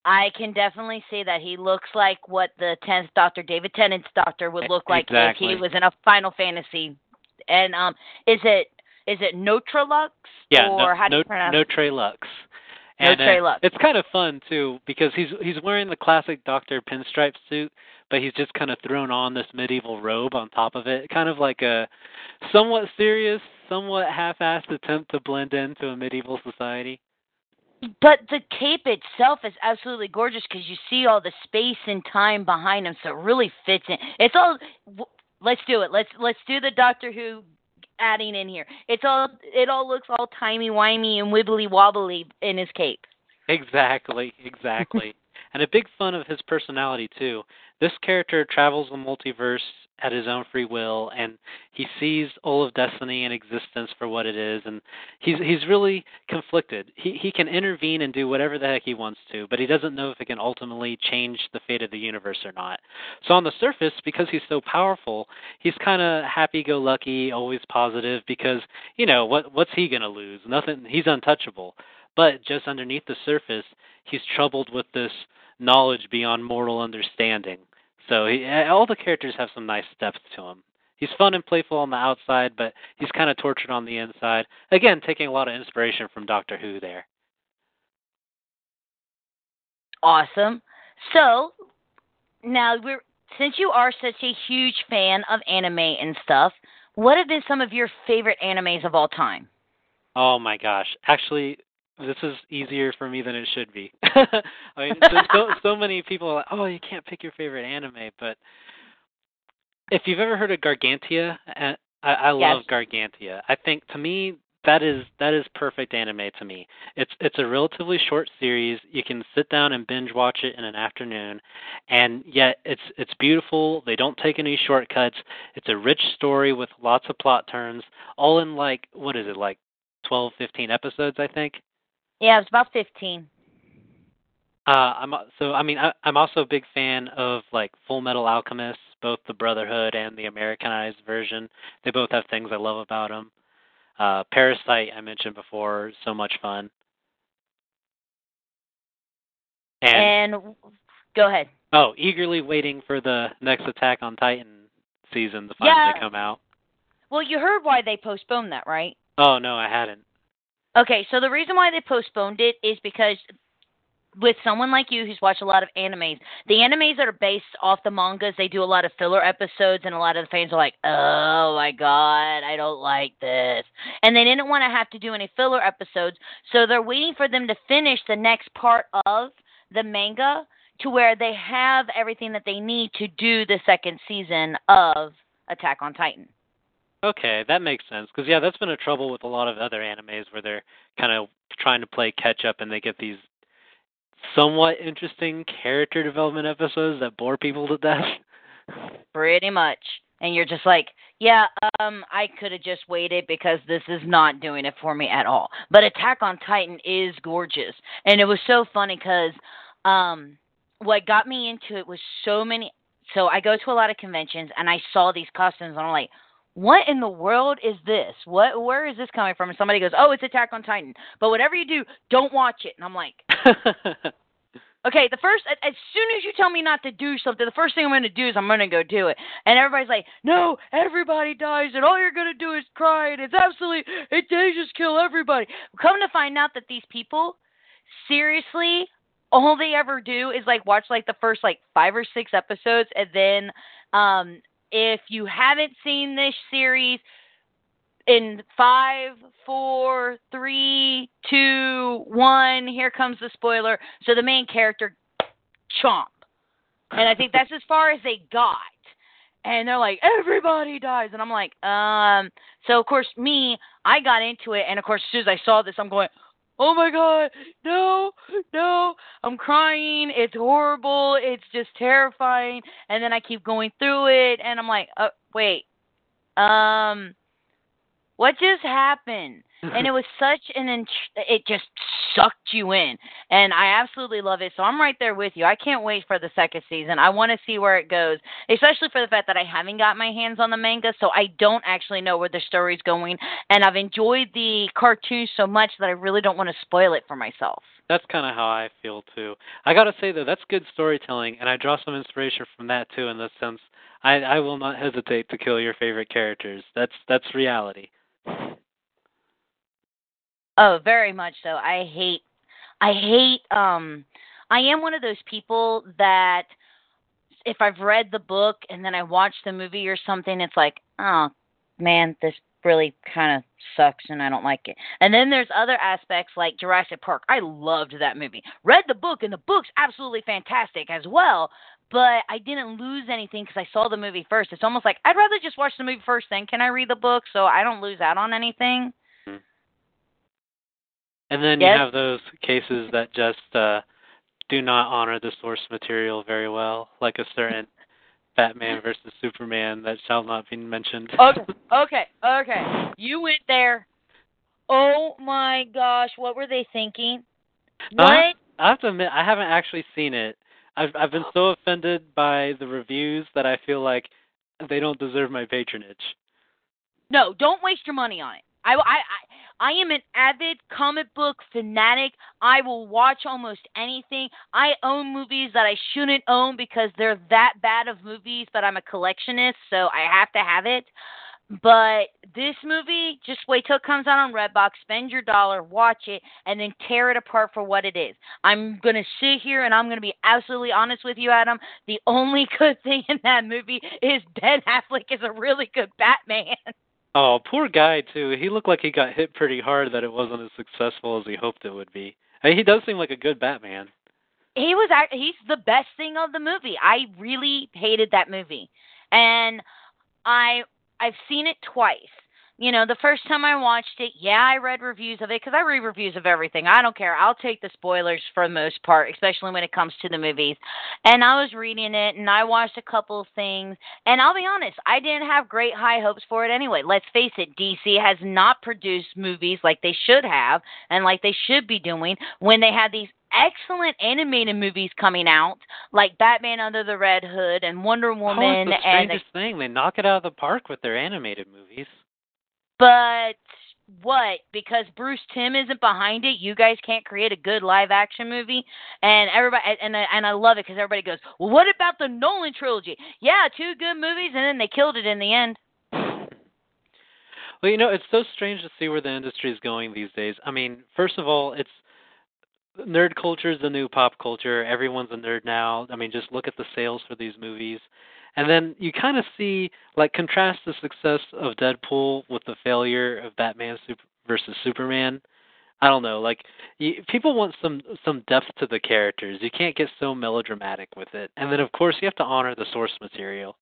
I can definitely see that he looks like what the tenth Doctor, David Tennant's Doctor, would look like Exactly. if he was in a Final Fantasy. And um, is it is it Notralux Yeah, or no, how do no, you pronounce? no Lux. No And, uh, Trey Lux. It's kind of fun too because he's he's wearing the classic Doctor pinstripe suit, but he's just kind of thrown on this medieval robe on top of it, kind of like a somewhat serious, somewhat half-assed attempt to blend into a medieval society. But the cape itself is absolutely gorgeous because you see all the space and time behind him, so it really fits in. It's all. w- Let's do it. Let's let's do the Doctor Who adding in here. It's all. It all looks all timey wimey and wibbly wobbly in his cape. Exactly, exactly. and a big fun of his personality too. This character travels the multiverse at his own free will and he sees all of destiny and existence for what it is and he's he's really conflicted. He he can intervene and do whatever the heck he wants to, but he doesn't know if it can ultimately change the fate of the universe or not. So on the surface, because he's so powerful, he's kind of happy-go-lucky, always positive because, you know, what what's he to lose? Nothing. He's untouchable. But just underneath the surface, he's troubled with this knowledge beyond mortal understanding. So he, all the characters have some nice depth to him. He's fun and playful on the outside, but he's kind of tortured on the inside. Again, taking a lot of inspiration from Doctor Who there. Awesome. So now we're since you are such a huge fan of anime and stuff, what have been some of your favorite animes of all time? Oh my gosh! Actually, this is easier for me than it should be. I mean, so, so many people are like, "Oh, you can't pick your favorite anime," but if you've ever heard of Gargantia, uh, I, I love Yes. Gargantia. I think to me that is that is perfect anime to me. It's it's a relatively short series. You can sit down and binge watch it in an afternoon, and yet it's it's beautiful. They don't take any shortcuts. It's a rich story with lots of plot turns, all in like what is it like 12, 15 episodes, I think. Yeah, it was about fifteen. Uh, I'm so I mean I, I'm also a big fan of like Fullmetal Alchemist, both the Brotherhood and the Americanized version. They both have things I love about them. Uh, Parasyte I mentioned before, so much fun. And, And go ahead. oh, eagerly waiting for the next Attack on Titan season to finally Yeah. come out. Well, you heard why they postponed that, right? Oh no, I hadn't. Okay, so the reason why they postponed it is because with someone like you who's watched a lot of animes, the animes that are based off the mangas, they do a lot of filler episodes, and a lot of the fans are like, "Oh my god, I don't like this," and they didn't want to have to do any filler episodes, so they're waiting for them to finish the next part of the manga to where they have everything that they need to do the second season of Attack on Titan. Okay, that makes sense. Because yeah, that's been a trouble with a lot of other animes where they're kind of trying to play catch up, and they get these somewhat interesting character development episodes that bore people to death. Pretty much. And you're just like, yeah, um, I could have just waited because this is not doing it for me at all. But Attack on Titan is gorgeous, and it was so funny because um, what got me into it was so many. So I go to a lot of conventions, and I saw these costumes, and I'm like, what in the world is this? What where is this coming from? And somebody goes, oh, it's Attack on Titan. But whatever you do, don't watch it. And I'm like, Okay, the first as soon as you tell me not to do something, the first thing I'm going to do is I'm going to go do it. And everybody's like, "No, everybody dies, and all you're going to do is cry, and it's absolutely it they just kill everybody." Come to find out that these people, seriously, all they ever do is like watch like the first like five or six episodes, and then Um, if you haven't seen this series, in five, four, three, two, one, here comes the spoiler. So the main character, chomp. And I think that's as far as they got. And they're like, everybody dies. And I'm like, um. So, of course, me, I got into it. And, of course, as soon as I saw this, I'm going, oh my God, no, no. I'm crying. It's horrible. It's just terrifying. And then I keep going through it. And I'm like, oh, wait. Um what just happened? and it was such an int- it just sucked you in and i absolutely love it so i'm right there with you i can't wait for the second season i want to see where it goes especially for the fact that i haven't got my hands on the manga so i don't actually know where the story's going and i've enjoyed the cartoon so much that i really don't want to spoil it for myself that's kind of how I feel too. I gotta say though, that's good storytelling, and I draw some inspiration from that too. In the sense, I I will not hesitate to kill your favorite characters. That's that's reality. Oh, very much so. I hate I hate um I am one of those people that if I've read the book and then I watch the movie or something, it's like, oh man, this really kind of sucks and I don't like it. And then there's other aspects like Jurassic Park. I loved that movie. Read the book and the book's absolutely fantastic as well, but I didn't lose anything because I saw the movie first. It's almost like I'd rather just watch the movie first, then can I read the book so I don't lose out on anything. And then yes? you have those cases that just uh do not honor the source material very well, like a certain Batman versus Superman that shall not be mentioned. okay, okay, okay. You went there. Oh my gosh, what were they thinking? What? I, I have to admit, I haven't actually seen it. I've I've been so offended by the reviews that I feel like they don't deserve my patronage. No, don't waste your money on it. I, I, I, am an avid comic book fanatic. I will watch almost anything. I own movies that I shouldn't own because they're that bad of movies, but I'm a collectionist, so I have to have it. But this movie, just wait till it comes out on Redbox, spend your dollar, watch it, and then tear it apart for what it is. I'm going to sit here and I'm going to be absolutely honest with you, Adam. The only good thing in that movie is Ben Affleck is a really good Batman. Oh, poor guy too. He looked like he got hit pretty hard that it wasn't as successful as he hoped it would be. I mean, he does seem like a good Batman. He was he's the best thing of the movie. I really hated that movie. And I I've seen it twice. You know, the first time I watched it, yeah, I read reviews of it because I read reviews of everything. I don't care. I'll take the spoilers for the most part, especially when it comes to the movies. And I was reading it and I watched a couple of things. And I'll be honest, I didn't have great high hopes for it anyway. Let's face it, DC has not produced movies like they should have and like they should be doing when they had these excellent animated movies coming out, like Batman Under the Red Hood and Wonder Woman. Oh, it's the and strangest thing. They knock it out of the park with their animated movies. But what? Because Bruce Timm isn't behind it, you guys can't create a good live action movie. And everybody and I, and I love it because everybody goes, well, "What about the Nolan trilogy?" Yeah, two good movies, and then they killed it in the end. Well, you know, it's so strange to see where the industry is going these days. I mean, first of all, it's nerd culture is the new pop culture. Everyone's a nerd now. I mean, just look at the sales for these movies. And then you kind of see, like, contrast the success of Deadpool with the failure of Batman super, versus Superman. I don't know, like, you, people want some some depth to the characters. You can't get so melodramatic with it. And then, of course, you have to honor the source material.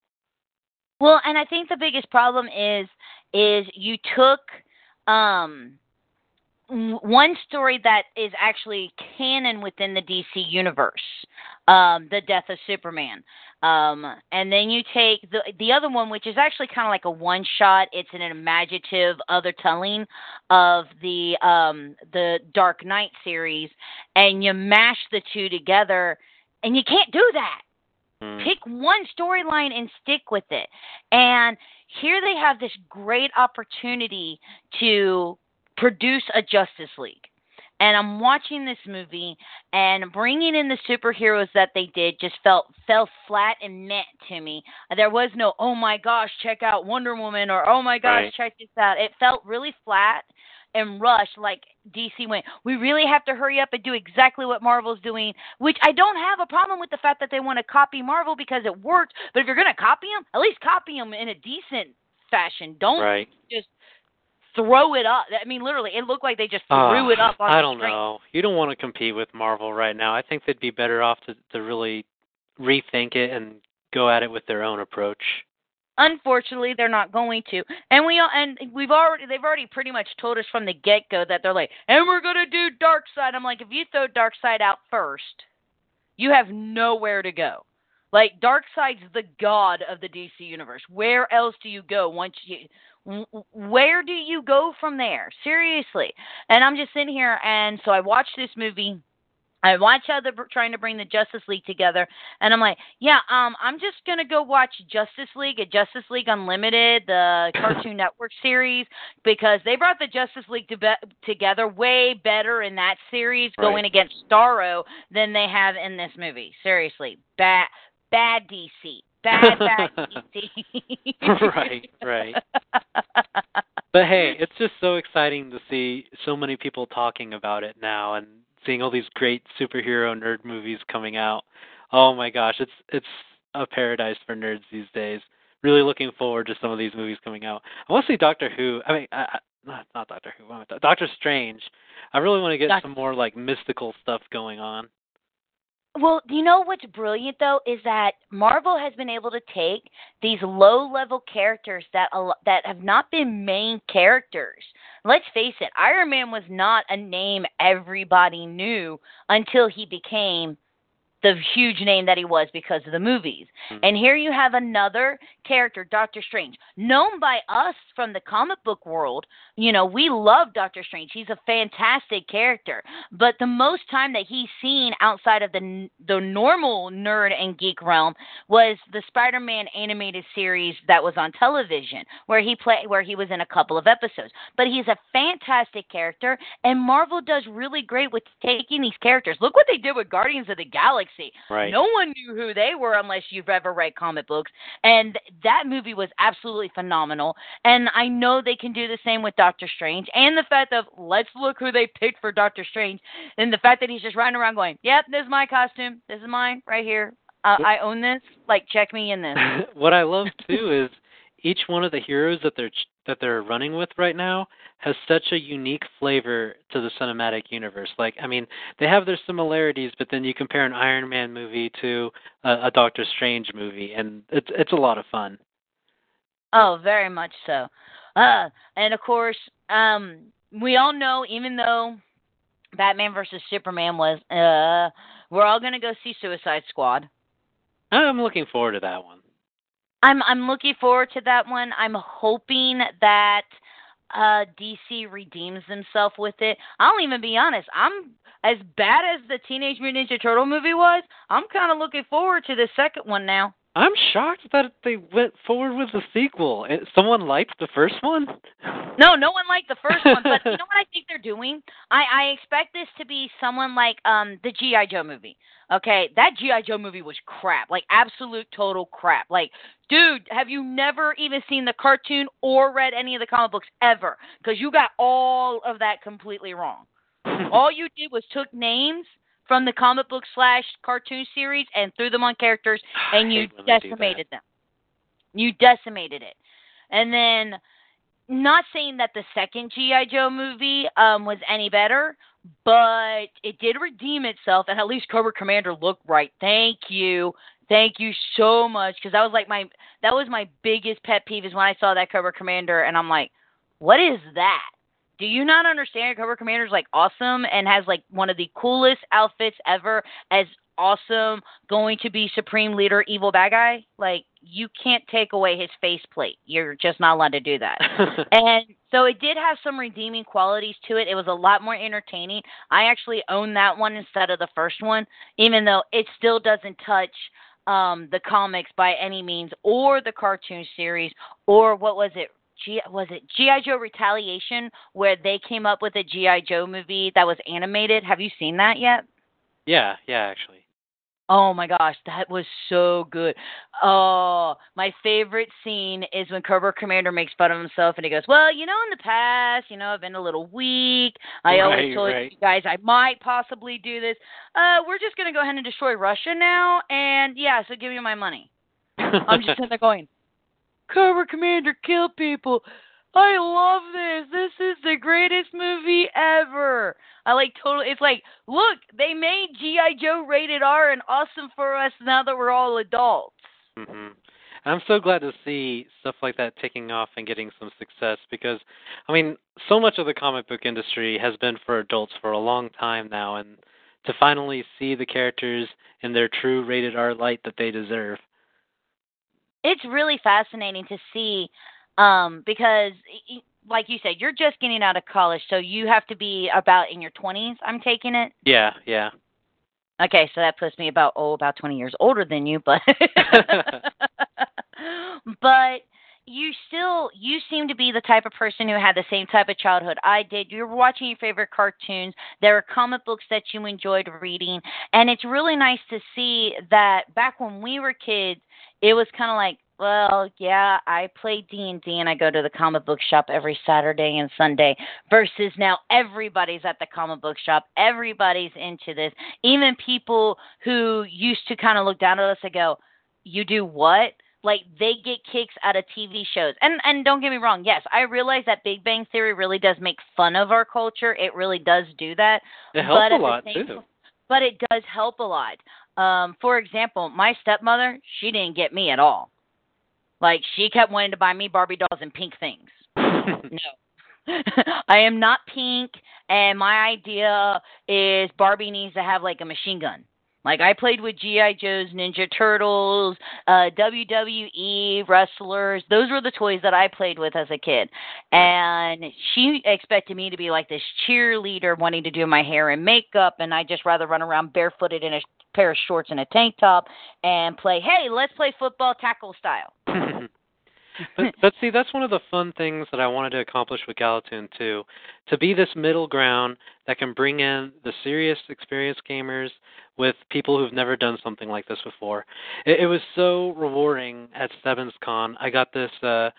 Well, and I think the biggest problem is is you took um one story that is actually canon within the DC universe, um, the death of Superman. Um, and then you take the the other one, which is actually kind of like a one shot. It's an imaginative other telling of the um, the Dark Knight series, and you mash the two together, and you can't do that. Mm. Pick one storyline and stick with it. And here they have this great opportunity to produce a Justice League. And I'm watching this movie, and bringing in the superheroes that they did just felt fell flat and met to me. There was no, oh my gosh, check out Wonder Woman, or oh my gosh, Right. check this out. It felt really flat. and rushed like DC went. We really have to hurry up and do exactly what Marvel's doing, which I don't have a problem with the fact that they want to copy Marvel because it worked. But if you're going to copy them, at least copy them in a decent fashion. Don't right. just throw it up. I mean, literally, it looked like they just threw Uh, it up on I don't know. You don't want to compete with Marvel right now. I think they'd be better off to to really rethink it and go at it with their own approach. Unfortunately, they're not going to, and we all, and we've already they've already pretty much told us from the get go that they're like, and we're gonna do Dark Side. I'm like, if you throw Darkseid out first, you have nowhere to go. Like Dark Side's the god of the DC universe. Where else do you go once you? Where do you go from there? Seriously. And I'm just sitting here, and so I watched this movie. I watch how they're trying to bring the Justice League together, and I'm like, yeah, um, I'm just gonna go watch Justice League, a Justice League Unlimited, the Cartoon Network series, because they brought the Justice League to be- together way better in that series, Right. going against Starro, than they have in this movie. Seriously, bad, bad DC, bad, bad DC. Right, right. But hey, it's just so exciting to see so many people talking about it now and seeing all these great superhero nerd movies coming out. Oh my gosh, it's it's a paradise for nerds these days. Really looking forward to some of these movies coming out. I want to see Doctor Who. I mean, I, not not Doctor Who. what am I talking- Doctor Strange. I really want to get Doc- some more like mystical stuff going on. Well, you know what's brilliant though is that Marvel has been able to take these low-level characters that that have not been main characters. Let's face it, Iron Man was not a name everybody knew until he became the huge name that he was because of the movies. Mhm. And here you have another character, Doctor Strange, known by us from the comic book world. You know, we love Doctor Strange. He's a fantastic character. But the most time that he's seen outside of the the normal nerd and geek realm was the Spider-Man animated series that was on television, where he played where he was in a couple of episodes. But he's a fantastic character, and Marvel does really great with taking these characters. Look what they did with Guardians of the Galaxy. Right. No one knew who they were unless you've ever read comic books. And that movie was absolutely phenomenal. And I know they can do the same with Doctor Strange. And the fact of let's look who they picked for Doctor Strange. And the fact that he's just running around going, Yep, this is my costume. This is mine right here. Uh, I own this. Like, check me in this. what I love too is each one of the heroes that they're that they're running with right now has such a unique flavor to the cinematic universe. Like, I mean, they have their similarities, but then you compare an Iron Man movie to a, a Doctor Strange movie, and it's it's a lot of fun. Oh, very much so. Uh, and of course, um, we all know, even though Batman versus Superman was, uh, we're all gonna go see Suicide Squad. I'm looking forward to that one. I'm I'm looking forward to that one. I'm hoping that uh DC redeems themselves with it. I'll even be honest. I'm as bad as the Teenage Mutant Ninja Turtle movie was. I'm kind of looking forward to the second one now. I'm shocked that they went forward with the sequel. Someone liked the first one. No, no one liked the first one, but you know what I think they're doing? I I expect this to be someone like um the GI Joe movie. Okay, that GI Joe movie was crap, like absolute total crap. Like, dude, have you never even seen the cartoon or read any of the comic books ever? Because you got all of that completely wrong. All you did was took names from the comic book slash cartoon series and threw them on characters, and you hate when they do that. decimated them. You decimated it, and then not saying that the second GI Joe movie um was any better, but it did redeem itself, and at least Cobra Commander looked right. Thank you, thank you so much, because that was like my that was my biggest pet peeve is when I saw that Cobra Commander, and I'm like, what is that? Do you not understand? Cobra Commander's like awesome and has like one of the coolest outfits ever. As awesome, going to be Supreme Leader, evil bad guy. Like you can't take away his faceplate. You're just not allowed to do that. And so it did have some redeeming qualities to it. It was a lot more entertaining. I actually own that one instead of the first one, even though it still doesn't touch um the comics by any means or the cartoon series or what was it G was it GI Joe Retaliation where they came up with a GI Joe movie that was animated. Have you seen that yet? yeah, yeah, actually. Oh my gosh, that was so good. Oh, my favorite scene is when Cobra Commander makes fun of himself and he goes, Well, you know, in the past, you know, I've been a little weak. I always told right. you guys I might possibly do this. Uh, we're just gonna go ahead and destroy Russia now and yeah, so give me my money. I'm just sitting there going, Cobra Commander kill people. I love this. This is the greatest movie ever. I like totally. It's like, look, they made GI Joe rated R and awesome for us now that we're all adults. Mm-hmm. I'm so glad to see stuff like that taking off and getting some success because, I mean, so much of the comic book industry has been for adults for a long time now, and to finally see the characters in their true rated R light that they deserve. It's really fascinating to see, um, because, like you said, you're just getting out of college, so you have to be about in your 20s. I'm taking it. Yeah, yeah. Okay, so that puts me about oh about twenty years older than you, but but you still you seem to be the type of person who had the same type of childhood I did. You were watching your favorite cartoons. There were comic books that you enjoyed reading, and it's really nice to see that back when we were kids, it was kind of like well, yeah, I play D and D and I go to the comic book shop every Saturday and Sunday. Versus now, everybody's at the comic book shop. Everybody's into this. Even people who used to kind of look down at us and go, "You do what?" Like they get kicks out of TV shows. And and don't get me wrong, yes, I realize that Big Bang Theory really does make fun of our culture. It really does do that. It helps a lot same too. But it does help a lot. Um, for example, my stepmother, she didn't get me at all. Like she kept wanting to buy me Barbie dolls and pink things. No. I am not pink and my idea is Barbie needs to have like a machine gun. Like I played with GI Joes, Ninja Turtles, uh WWE wrestlers. Those were the toys that I played with as a kid. And she expected me to be like this cheerleader wanting to do my hair and makeup and I just rather run around barefooted in a pair of shorts and a tank top and play, "Hey, let's play football tackle style." but but see that's one of the fun things that I wanted to accomplish with Galatune too, to be this middle ground that can bring in the serious experienced gamers with people who've never done something like this before. It, it was so rewarding at Stebbins Con. I got this uh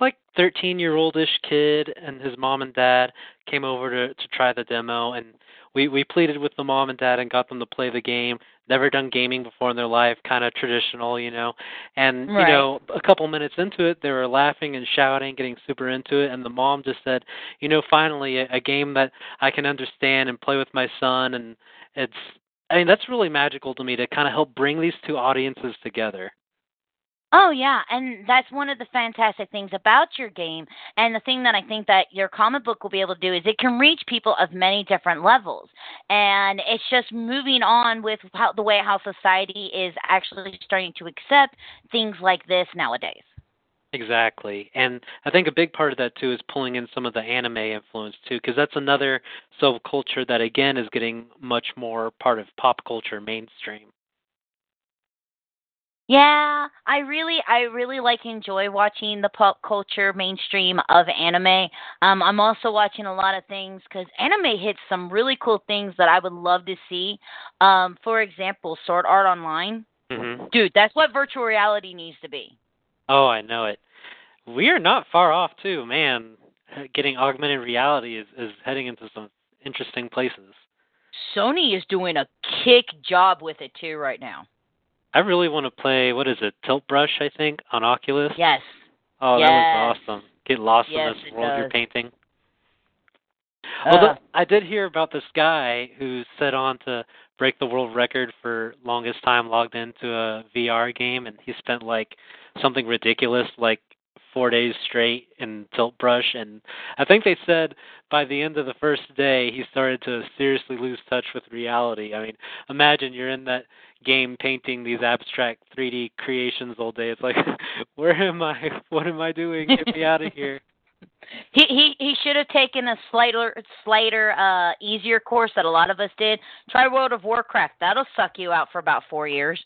like 13 year oldish kid and his mom and dad came over to to try the demo and we we pleaded with the mom and dad and got them to play the game. Never done gaming before in their life kind of traditional you know. And Right. you know a couple minutes into it they were laughing and shouting getting super into it and the mom just said you know finally a, a game that i can understand and play with my son. And it's i mean that's really magical to me to kind of help bring these two audiences together Oh yeah, and that's one of the fantastic things about your game. And the thing that I think that your comic book will be able to do is it can reach people of many different levels. And it's just moving on with how the way how society is actually starting to accept things like this nowadays. Exactly. And I think a big part of that too is pulling in some of the anime influence too because that's another subculture that again is getting much more part of pop culture mainstream. Yeah, I really, I really like enjoy watching the pop culture mainstream of anime. Um, I'm also watching a lot of things because anime hits some really cool things that I would love to see. Um, for example, Sword Art Online, Mhm. dude, that's what virtual reality needs to be. Oh, I know it. We are not far off too, man. Getting augmented reality is is heading into some interesting places. Sony is doing a kick job with it too right now. I really want to play what is it? Tilt Brush, I think, on Oculus. Yes. Oh, that was awesome. Get lost Yes, in this world you're painting. Uh, Although I did hear about this guy who set on to break the world record for longest time logged into a VR game, and he spent like something ridiculous, like four days straight in Tilt Brush. And I think they said by the end of the first day, he started to seriously lose touch with reality. I mean, imagine you're in that game painting these abstract 3D creations all day. It's like, where am I? What am I doing? Get me out of here. He he he should have taken a slighter slighter uh easier course that a lot of us did. Try World of Warcraft. That'll suck you out for about four years.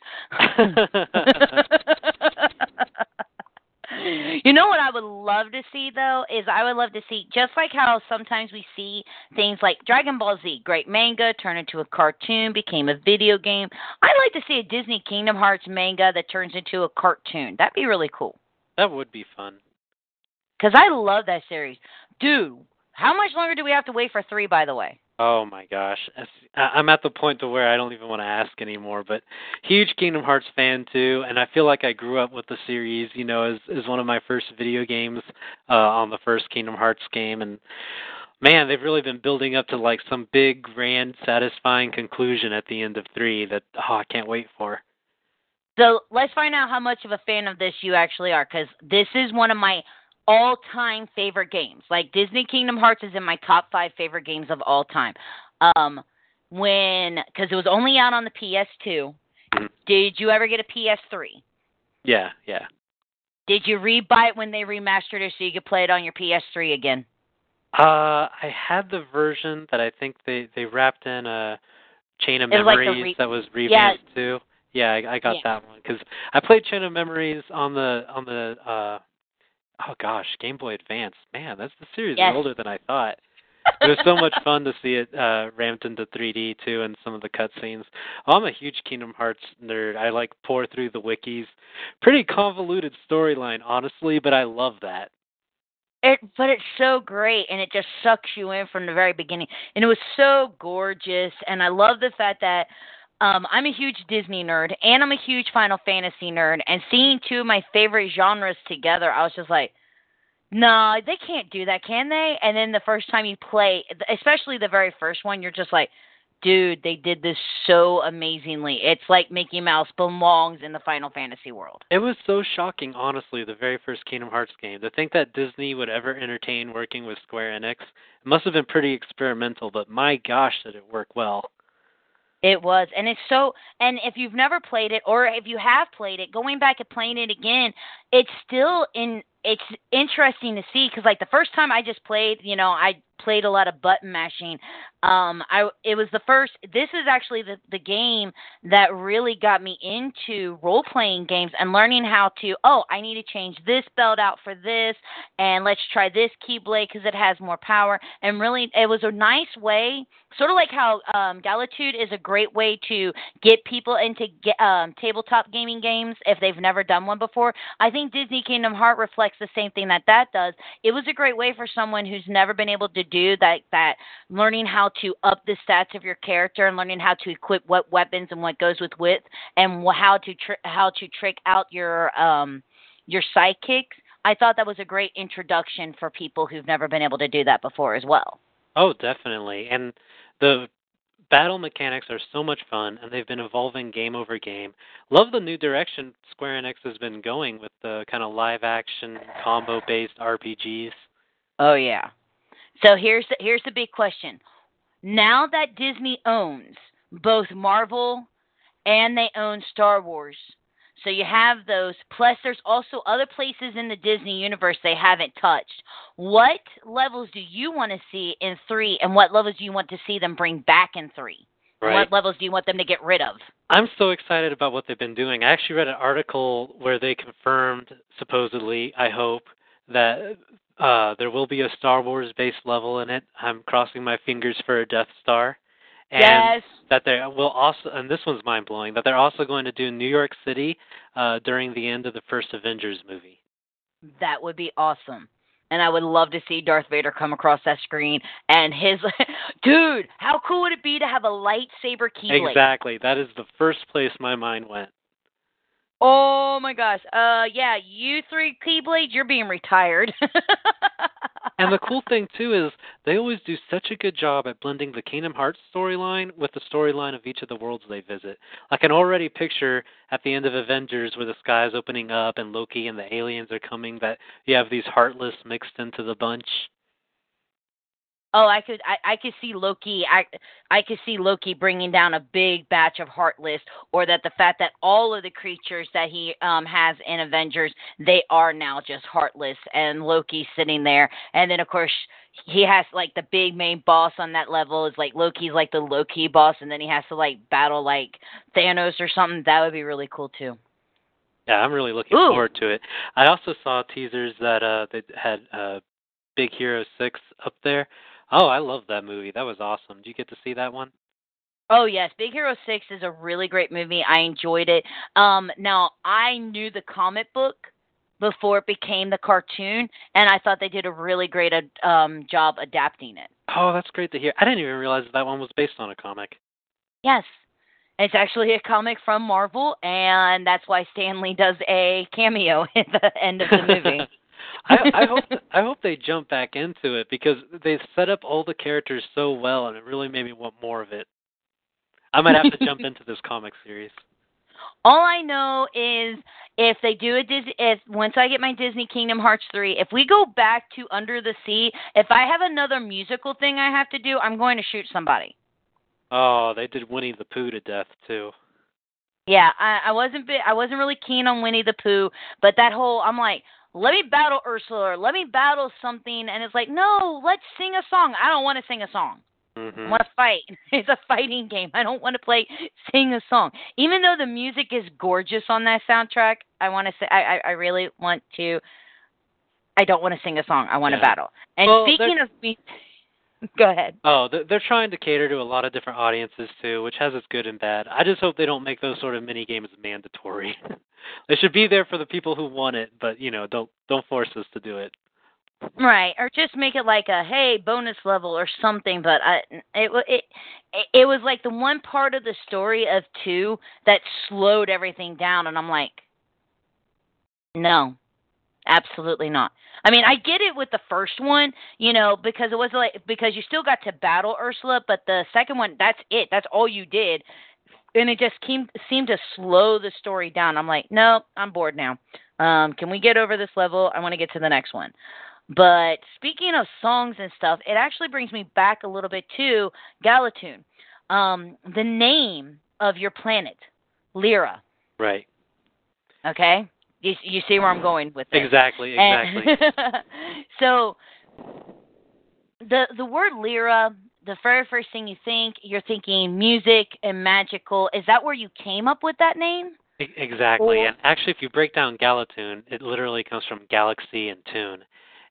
You know what I would love to see though is I would love to see just like how sometimes we see things like Dragon Ball Z, great manga turned into a cartoon, became a video game. I'd like to see a Disney Kingdom Hearts manga that turns into a cartoon. That'd be really cool. That would be fun. Cuz I love that series. Dude, how much longer do we have to wait for 3 by the way? Oh my gosh, I'm at the point to where I don't even want to ask anymore. But huge Kingdom Hearts fan too, and I feel like I grew up with the series. You know, as as one of my first video games uh, on the first Kingdom Hearts game, and man, they've really been building up to like some big, grand, satisfying conclusion at the end of three that oh, I can't wait for. So let's find out how much of a fan of this you actually are, because this is one of my all time favorite games. Like Disney Kingdom Hearts is in my top five favorite games of all time. Um, when because it was only out on the PS2. Mm-hmm. Did you ever get a PS3? Yeah, yeah. Did you rebuy it when they remastered it so you could play it on your PS3 again? Uh, I had the version that I think they they wrapped in a Chain of Memories like re- that was revamped yeah. too. Yeah, I, I got Yeah. that one because I played Chain of Memories on the on the uh oh gosh Game Boy Advance. Man, that's the series is Yes. older than I thought. It was so much fun to see it uh ramped into 3D too, and some of the cutscenes. Oh, I'm a huge Kingdom Hearts nerd. I like pour through the wikis. Pretty convoluted storyline, honestly, but I love that. It, but it's so great, and it just sucks you in from the very beginning. And it was so gorgeous, and I love the fact that um, I'm a huge Disney nerd, and I'm a huge Final Fantasy nerd. And seeing two of my favorite genres together, I was just like, no, they can't do that, can they? And then the first time you play, especially the very first one, you're just like, dude, they did this so amazingly. It's like Mickey Mouse belongs in the Final Fantasy world. It was so shocking, honestly, the very first Kingdom Hearts game. To think that Disney would ever entertain working with Square Enix it must have been pretty experimental, but my gosh, did it work well. It was, and it's so. And if you've never played it, or if you have played it, going back and playing it again, it's still in. It's interesting to see because, like the first time I just played, you know, I played a lot of button mashing. Um, I it was the first. This is actually the the game that really got me into role playing games and learning how to. Oh, I need to change this belt out for this, and let's try this keyblade because it has more power. And really, it was a nice way sort of like how um, Galatune is a great way to get people into get, um, tabletop gaming games if they've never done one before. I think Disney Kingdom Heart reflects the same thing that that does. It was a great way for someone who's never been able to do that. That learning how to up the stats of your character and learning how to equip what weapons and what goes with width and how to tr- how to trick out your um, your sidekicks. I thought that was a great introduction for people who've never been able to do that before as well. Oh, definitely. And the battle mechanics are so much fun, and they've been evolving game over game. Love the new direction Square Enix has been going with the kind of live action combo based RPGs. Oh yeah. So here's the, here's the big question. Now that Disney owns both Marvel and they own Star Wars, so you have those. Plus, there's also other places in the Disney universe they haven't touched. What levels do you want to see in three, and what levels do you want to see them bring back in three? Right. What levels do you want them to get rid of? I'm so excited about what they've been doing. I actually read an article where they confirmed, supposedly, I hope, that uh, there will be a Star Wars based level in it. I'm crossing my fingers for a Death Star. And yes. that they will also, and this one's mind blowing, that they're also going to do New York City uh, during the end of the first Avengers movie. That would be awesome. And I would love to see Darth Vader come across that screen and his dude, how cool would it be to have a lightsaber keyblade? Exactly. That is the first place my mind went. Oh my gosh. Uh yeah, you three keyblades, you're being retired. And the cool thing too is they always do such a good job at blending the Kingdom Hearts storyline with the storyline of each of the worlds they visit. I can already picture at the end of Avengers where the sky is opening up and Loki and the aliens are coming that you have these heartless mixed into the bunch. Oh, I could, I, I could see Loki. I, I could see Loki bringing down a big batch of Heartless, or that the fact that all of the creatures that he um has in Avengers, they are now just Heartless, and Loki sitting there, and then of course he has like the big main boss on that level is like Loki's like the Loki boss, and then he has to like battle like Thanos or something. That would be really cool too. Yeah, I'm really looking Ooh. forward to it. I also saw teasers that uh they had uh Big Hero 6 up there. Oh, I love that movie. That was awesome. Did you get to see that one? Oh yes, Big Hero Six is a really great movie. I enjoyed it. Um, now I knew the comic book before it became the cartoon, and I thought they did a really great um, job adapting it. Oh, that's great to hear. I didn't even realize that one was based on a comic. Yes, it's actually a comic from Marvel, and that's why Stan Lee does a cameo at the end of the movie. I, I hope I hope they jump back into it because they set up all the characters so well, and it really made me want more of it. I might have to jump into this comic series. All I know is if they do a Disney, if once I get my Disney Kingdom Hearts three, if we go back to Under the Sea, if I have another musical thing I have to do, I'm going to shoot somebody. Oh, they did Winnie the Pooh to death too. Yeah, I, I wasn't I wasn't really keen on Winnie the Pooh, but that whole I'm like, let me battle Ursula, or let me battle something, and it's like, no, let's sing a song. I don't want to sing a song. I hmm want to fight. It's a fighting game. I don't want to play sing a song. Even though the music is gorgeous on that soundtrack, I want to say I I, I really want to. I don't want to sing a song. I want to Yeah. battle. And Well, speaking of go ahead. Oh, they're trying to cater to a lot of different audiences too, which has its good and bad. I just hope they don't make those sort of mini games mandatory. they should be there for the people who want it, but you know, don't don't force us to do it. Right, or just make it like a hey bonus level or something. But I, it it it was like the one part of the story of two that slowed everything down, and I'm like, no, absolutely not. I mean, I get it with the first one, you know, because it was like because you still got to battle Ursula, but the second one, that's it. That's all you did, and it just came, seemed to slow the story down. I'm like, no, I'm bored now. Um, can we get over this level? I want to get to the next one. But speaking of songs and stuff, it actually brings me back a little bit to Galatune. Um, the name of your planet, Lyra. Right. Okay, you you see where I'm going with this? Exactly, exactly. So the the word Lyra, the very first thing you think, you're thinking music and magical. Is that where you came up with that name? Exactly. Or- And actually, if you break down Galatune, it literally comes from galaxy and tune.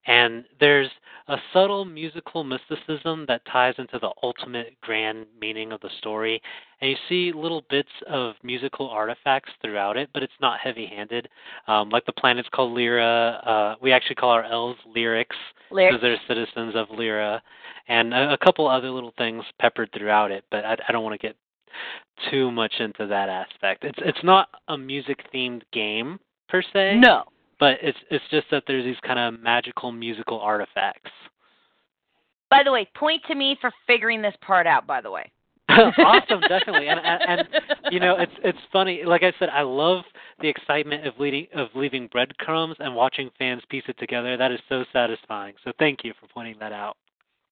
And there's a subtle musical mysticism that ties into the ultimate grand meaning of the story. And you see little bits of musical artifacts throughout it, but it's not heavy handed. Um, like the planet's called Lyra. Uh, we actually call our elves lyrics because they're citizens of Lyra. And a, a couple other little things peppered throughout it, but I, I don't want to get too much into that aspect. It's it's not a music themed game per se, No. But it's it's just that there's these kind of magical musical artifacts. By the way, point to me for figuring this part out. By the way. awesome, definitely. And, and and you know, it's it's funny. Like I said, I love the excitement of leading of leaving breadcrumbs and watching fans piece it together. That is so satisfying. So thank you for pointing that out.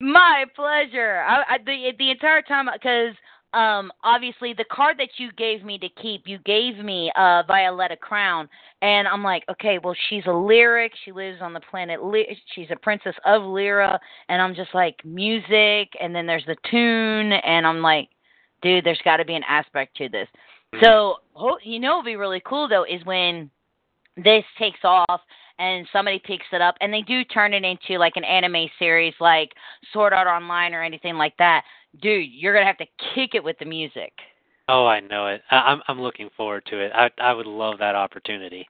My pleasure. I, I the the entire time because um obviously the card that you gave me to keep, you gave me uh Violetta Crown, and I'm like, okay, well she's a lyric. She lives on the planet. Ly- she's a princess of Lyra, and I'm just like music, and then there's the tune, and I'm like, dude, there's got to be an aspect to this. So ho- you know, what'd be really cool though is when this takes off and somebody picks it up and they do turn it into like an anime series like Sword Art Online or anything like that, dude, you're gonna have to kick it with the music. Oh, I know it. I, I'm I'm looking forward to it. I I would love that opportunity.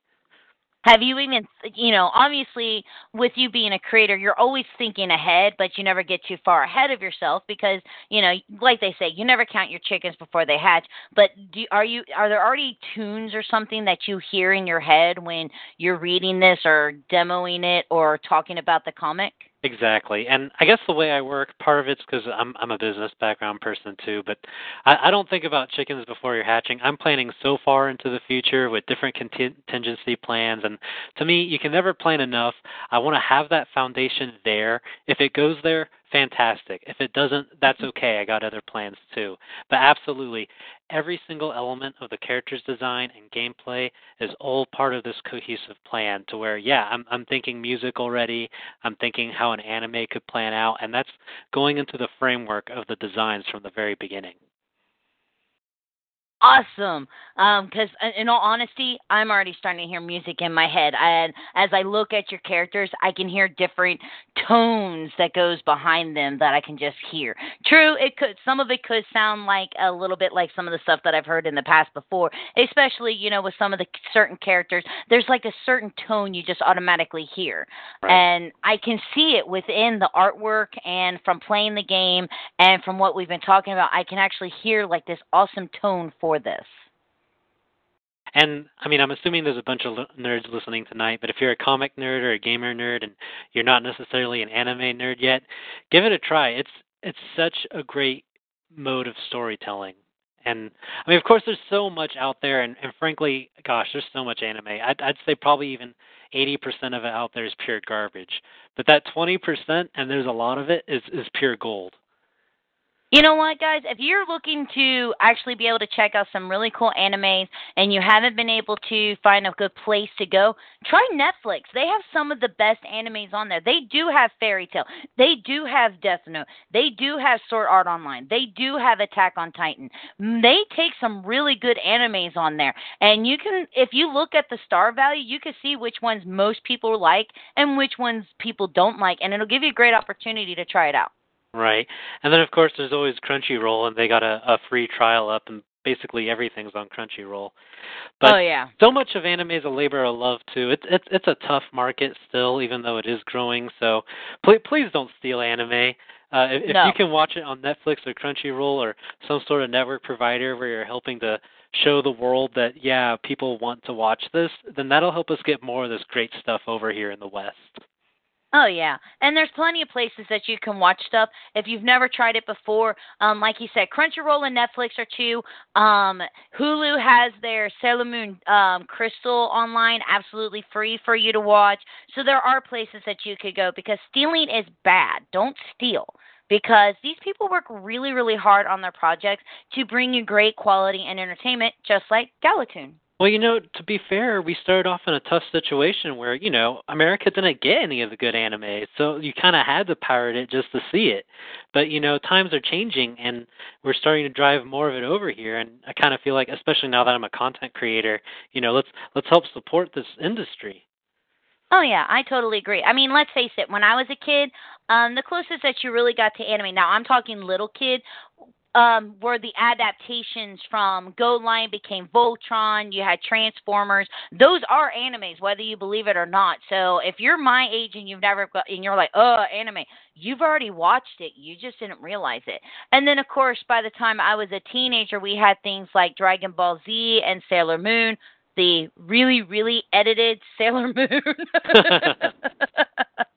Have you even, you know, obviously with you being a creator, you're always thinking ahead, but you never get too far ahead of yourself because, you know, like they say, you never count your chickens before they hatch. But do are you are there already tunes or something that you hear in your head when you're reading this or demoing it or talking about the comic? Exactly, and I guess the way I work, part of it's because I'm I'm a business background person too. But I, I don't think about chickens before you're hatching. I'm planning so far into the future with different contingency plans, and to me, you can never plan enough. I want to have that foundation there. If it goes there, fantastic. If it doesn't, that's mm-hmm. okay. I got other plans too. But absolutely, every single element of the character's design and gameplay is all part of this cohesive plan. To where, yeah, I'm I'm thinking music already. I'm thinking how an anime could plan out, and that's going into the framework of the designs from the very beginning. Awesome. Because um, in all honesty, I'm already starting to hear music in my head, and as I look at your characters, I can hear different tones that goes behind them that I can just hear. True, it could some of it could sound like a little bit like some of the stuff that I've heard in the past before, especially you know with some of the certain characters. There's like a certain tone you just automatically hear, right. and I can see it within the artwork and from playing the game and from what we've been talking about. I can actually hear like this awesome tone for this. And I mean, I'm assuming there's a bunch of nerds listening tonight, but if you're a comic nerd or a gamer nerd and you're not necessarily an anime nerd yet, give it a try. It's it's such a great mode of storytelling. And I mean, of course, there's so much out there, and, and frankly, gosh, there's so much anime. I'd, I'd say probably even 80% of it out there is pure garbage. But that 20%, and there's a lot of it, is is pure gold. You know what, guys? If you're looking to actually be able to check out some really cool animes and you haven't been able to find a good place to go, try Netflix. They have some of the best animes on there. They do have Fairy Tail. They do have Death Note. They do have Sword Art Online. They do have Attack on Titan. Mm, they take some really good animes on there. And you can, if you look at the star value, you can see which ones most people like and which ones people don't like. And it'll give you a great opportunity to try it out. Right. And then of course there's always Crunchyroll and they got a, a free trial up and basically everything's on Crunchyroll. But oh yeah. So much of anime is a labor of love too. It's it's it's a tough market still, even though it is growing. So please please don't steal anime. Uh, if, no. you can watch it on Netflix or Crunchyroll or some sort of network provider where you're helping to show the world that yeah people want to watch this, then that'll help us get more of this great stuff over here in the West. Oh yeah, and there's plenty of places that you can watch stuff if you've never tried it before. Um, like you said, Crunchyroll and Netflix are two. Um, Hulu has their Sailor Moon um, Crystal online, absolutely free for you to watch. So there are places that you could go because stealing is bad. Don't steal because these people work really, really hard on their projects to bring you great quality and entertainment, just like Galatune. Well, you know, to be fair, we started off in a tough situation where, you know, America didn't get any of the good anime. So you kind of had to pirate it just to see it. But, you know, times are changing and we're starting to drive more of it over here and I kind of feel like especially now that I'm a content creator, you know, let's let's help support this industry. Oh yeah, I totally agree. I mean, let's face it, when I was a kid, um the closest that you really got to anime, now I'm talking little kid, um, were the adaptations from GoLion became Voltron. You had Transformers. Those are animes, whether you believe it or not. So if you're my age and you've never got, and you're like, oh, anime, you've already watched it. You just didn't realize it. And then, of course, by the time I was a teenager, we had things like Dragon Ball Z and Sailor Moon. The really, really edited Sailor Moon.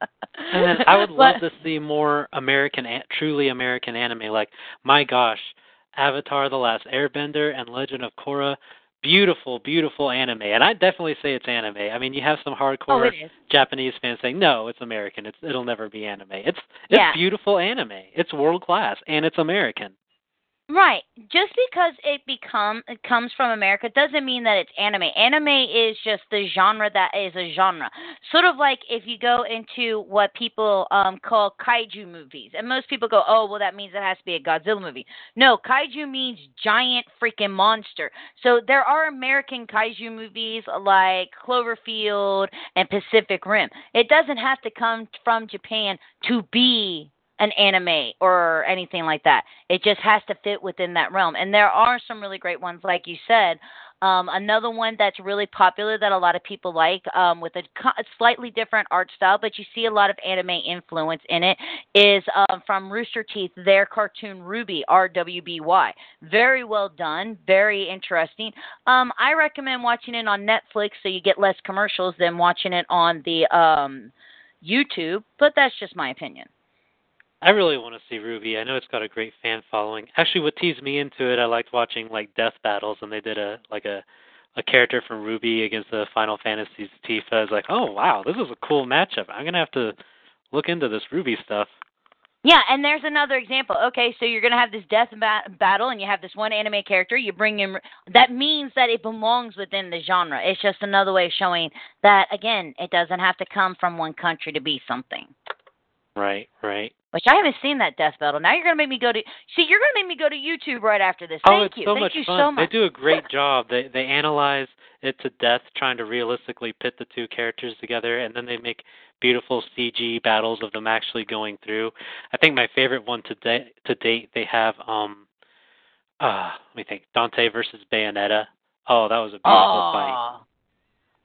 And then I would love to see more American, truly American anime. Like, my gosh, Avatar: The Last Airbender and Legend of Korra, beautiful, beautiful anime. And I definitely say it's anime. I mean, you have some hardcore oh, Japanese fans saying, "No, it's American. It's it'll never be anime." It's it's yeah. beautiful anime. It's world class, and it's American. Right. Just because it become it comes from America doesn't mean that it's anime. Anime is just the genre that is a genre. Sort of like if you go into what people um call kaiju movies. And most people go, "Oh, well that means it has to be a Godzilla movie." No, kaiju means giant freaking monster. So there are American kaiju movies like Cloverfield and Pacific Rim. It doesn't have to come from Japan to be an anime or anything like that. It just has to fit within that realm. And there are some really great ones, like you said. Um, another one that's really popular that a lot of people like um, with a, a, slightly different art style, but you see a lot of anime influence in it, is um, from Rooster Teeth, their cartoon RWBY, R W B Y. Very well done, very interesting. Um, I recommend watching it on Netflix so you get less commercials than watching it on the um, YouTube, but that's just my opinion. I really want to see RWBY. I know it's got a great fan following. Actually, what teased me into it, I liked watching like death battles, and they did a like a a character from RWBY against the Final Fantasy's Tifa. I was like, oh wow, this is a cool matchup. I'm gonna have to look into this RWBY stuff. Yeah, and there's another example. Okay, so you're going to have this death ba- battle, and you have this one anime character. You bring in that means that it belongs within the genre. It's just another way of showing that again, it doesn't have to come from one country to be something. Right, right. Which I haven't seen that death battle. Now you're gonna make me go to see. You're gonna make me go to YouTube right after this. oh, Thank it's you. so Thank much you fun. so much. They do a great job. They they analyze it to death, trying to realistically pit the two characters together, and then they make beautiful CG battles of them actually going through. I think my favorite one to date to date they have um uh let me think Dante versus Bayonetta. Oh, that was a beautiful fight.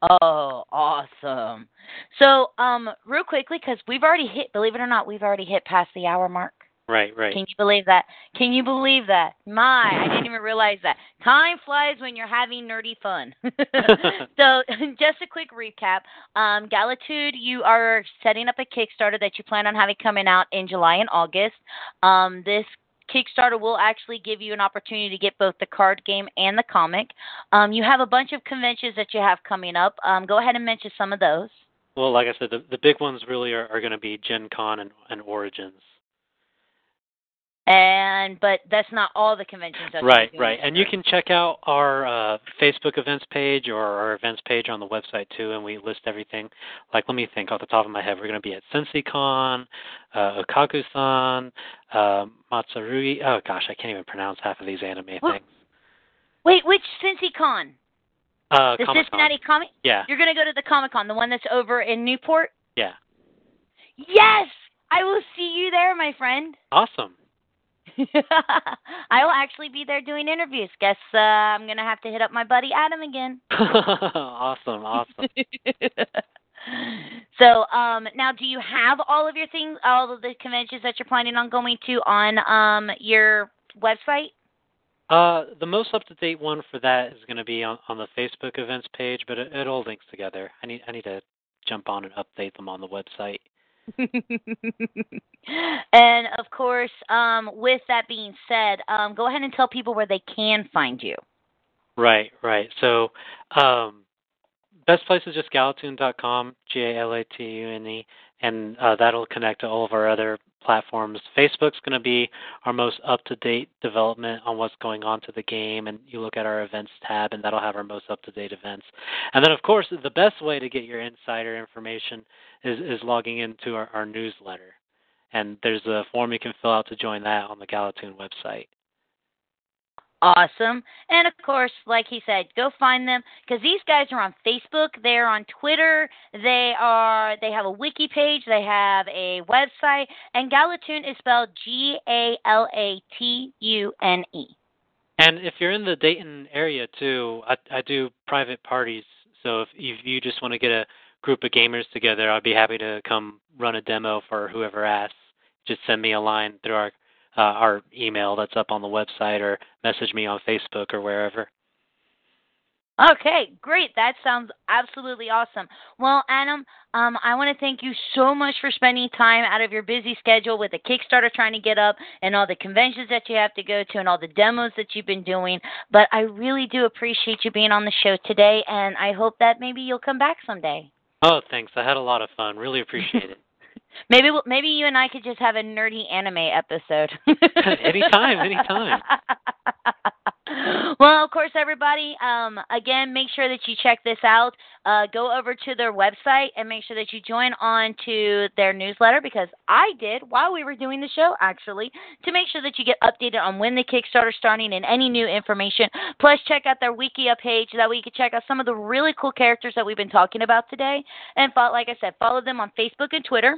Oh, awesome. So, um, real quickly, because we've already hit, believe it or not, we've already hit past the hour mark. Right, right. Can you believe that? Can you believe that? My, I didn't even realize that. Time flies when you're having nerdy fun. so, just a quick recap. Um, Galatune, you are setting up a Kickstarter that you plan on having coming out in July and August. Um, this Kickstarter will actually give you an opportunity to get both the card game and the comic. Um, you have a bunch of conventions that you have coming up. Um, go ahead and mention some of those. Well, like I said, the the big ones really are, are going to be Gen Con and, and Origins. And but that's not all the conventions. That Right, right. And you can check out our uh, Facebook events page or our events page on the website too, and we list everything. Like, let me think off the top of my head. We're going to be at CincyCon, uh, Okaku-san, uh, Matsurui. Oh gosh, I can't even pronounce half of these anime What? things. Wait, which CincyCon? Uh, The Comic-Con. Cincinnati Comic. Yeah, You're gonna go to the Comic Con, the one that's over in Newport. yeah. Yes, I will see you there, my friend. Awesome. I will actually be there doing interviews. Guess uh, I'm gonna have to hit up my buddy Adam again. awesome, awesome. so, um, now, do you have all of your things, all of the conventions that you're planning on going to on um your website? Uh, the most up to date one for that is going to be on, on the Facebook events page, but it, it all links together. I need I need to jump on and update them on the website. and of course, um, with that being said, um, go ahead and tell people where they can find you. Right, right. So, um, best place is just galatune.com, G A L A T U N E, and uh, that'll connect to all of our other platforms. Facebook's going to be our most up to date development on what's going on to the game, and you look at our events tab, and that'll have our most up to date events. And then, of course, the best way to get your insider information is, is logging into our, our newsletter. And there's a form you can fill out to join that on the Galatune website. Awesome. And of course, like he said, go find them because these guys are on Facebook, they're on Twitter, they are they have a wiki page, they have a website, and Galatune is spelled G A L A T U N E. And if you're in the Dayton area too, I, I do private parties. So if, if you just want to get a group of gamers together, I'd be happy to come run a demo for whoever asks. Just send me a line through our uh, our email that's up on the website, or message me on Facebook or wherever. Okay, great. That sounds absolutely awesome. Well, Adam, um, I want to thank you so much for spending time out of your busy schedule with the Kickstarter trying to get up and all the conventions that you have to go to and all the demos that you've been doing. But I really do appreciate you being on the show today, and I hope that maybe you'll come back someday. Oh, thanks. I had a lot of fun. Really appreciate it. Maybe we'll, maybe you and I could just have a nerdy anime episode. Anytime, anytime. well, of course, everybody. Um, again, make sure that you check this out. Uh, go over to their website and make sure that you join on to their newsletter because I did while we were doing the show, actually, to make sure that you get updated on when the Kickstarter starting and any new information. Plus, check out their Wikia page so that way you can check out some of the really cool characters that we've been talking about today. And like I said, follow them on Facebook and Twitter.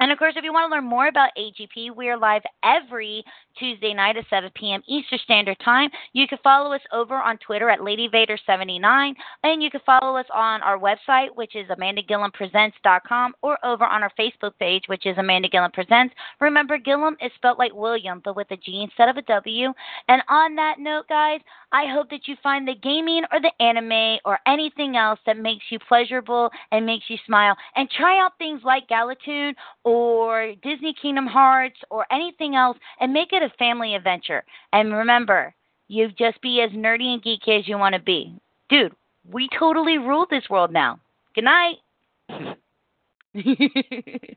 And of course, if you want to learn more about AGP, we are live every Tuesday night at 7 p.m. Eastern Standard Time. You can follow us over on Twitter at LadyVader79, and you can follow us on our website, which is AmandaGilliamPresents.com, or over on our Facebook page, which is Amanda Gilliam Presents. Remember, Gillam is spelled like William, but with a G instead of a W. And on that note, guys, I hope that you find the gaming or the anime or anything else that makes you pleasurable and makes you smile. And try out things like Galatune or Disney Kingdom Hearts or anything else and make it a family adventure. And remember, you just be as nerdy and geeky as you want to be. Dude, we totally rule this world now. Good night.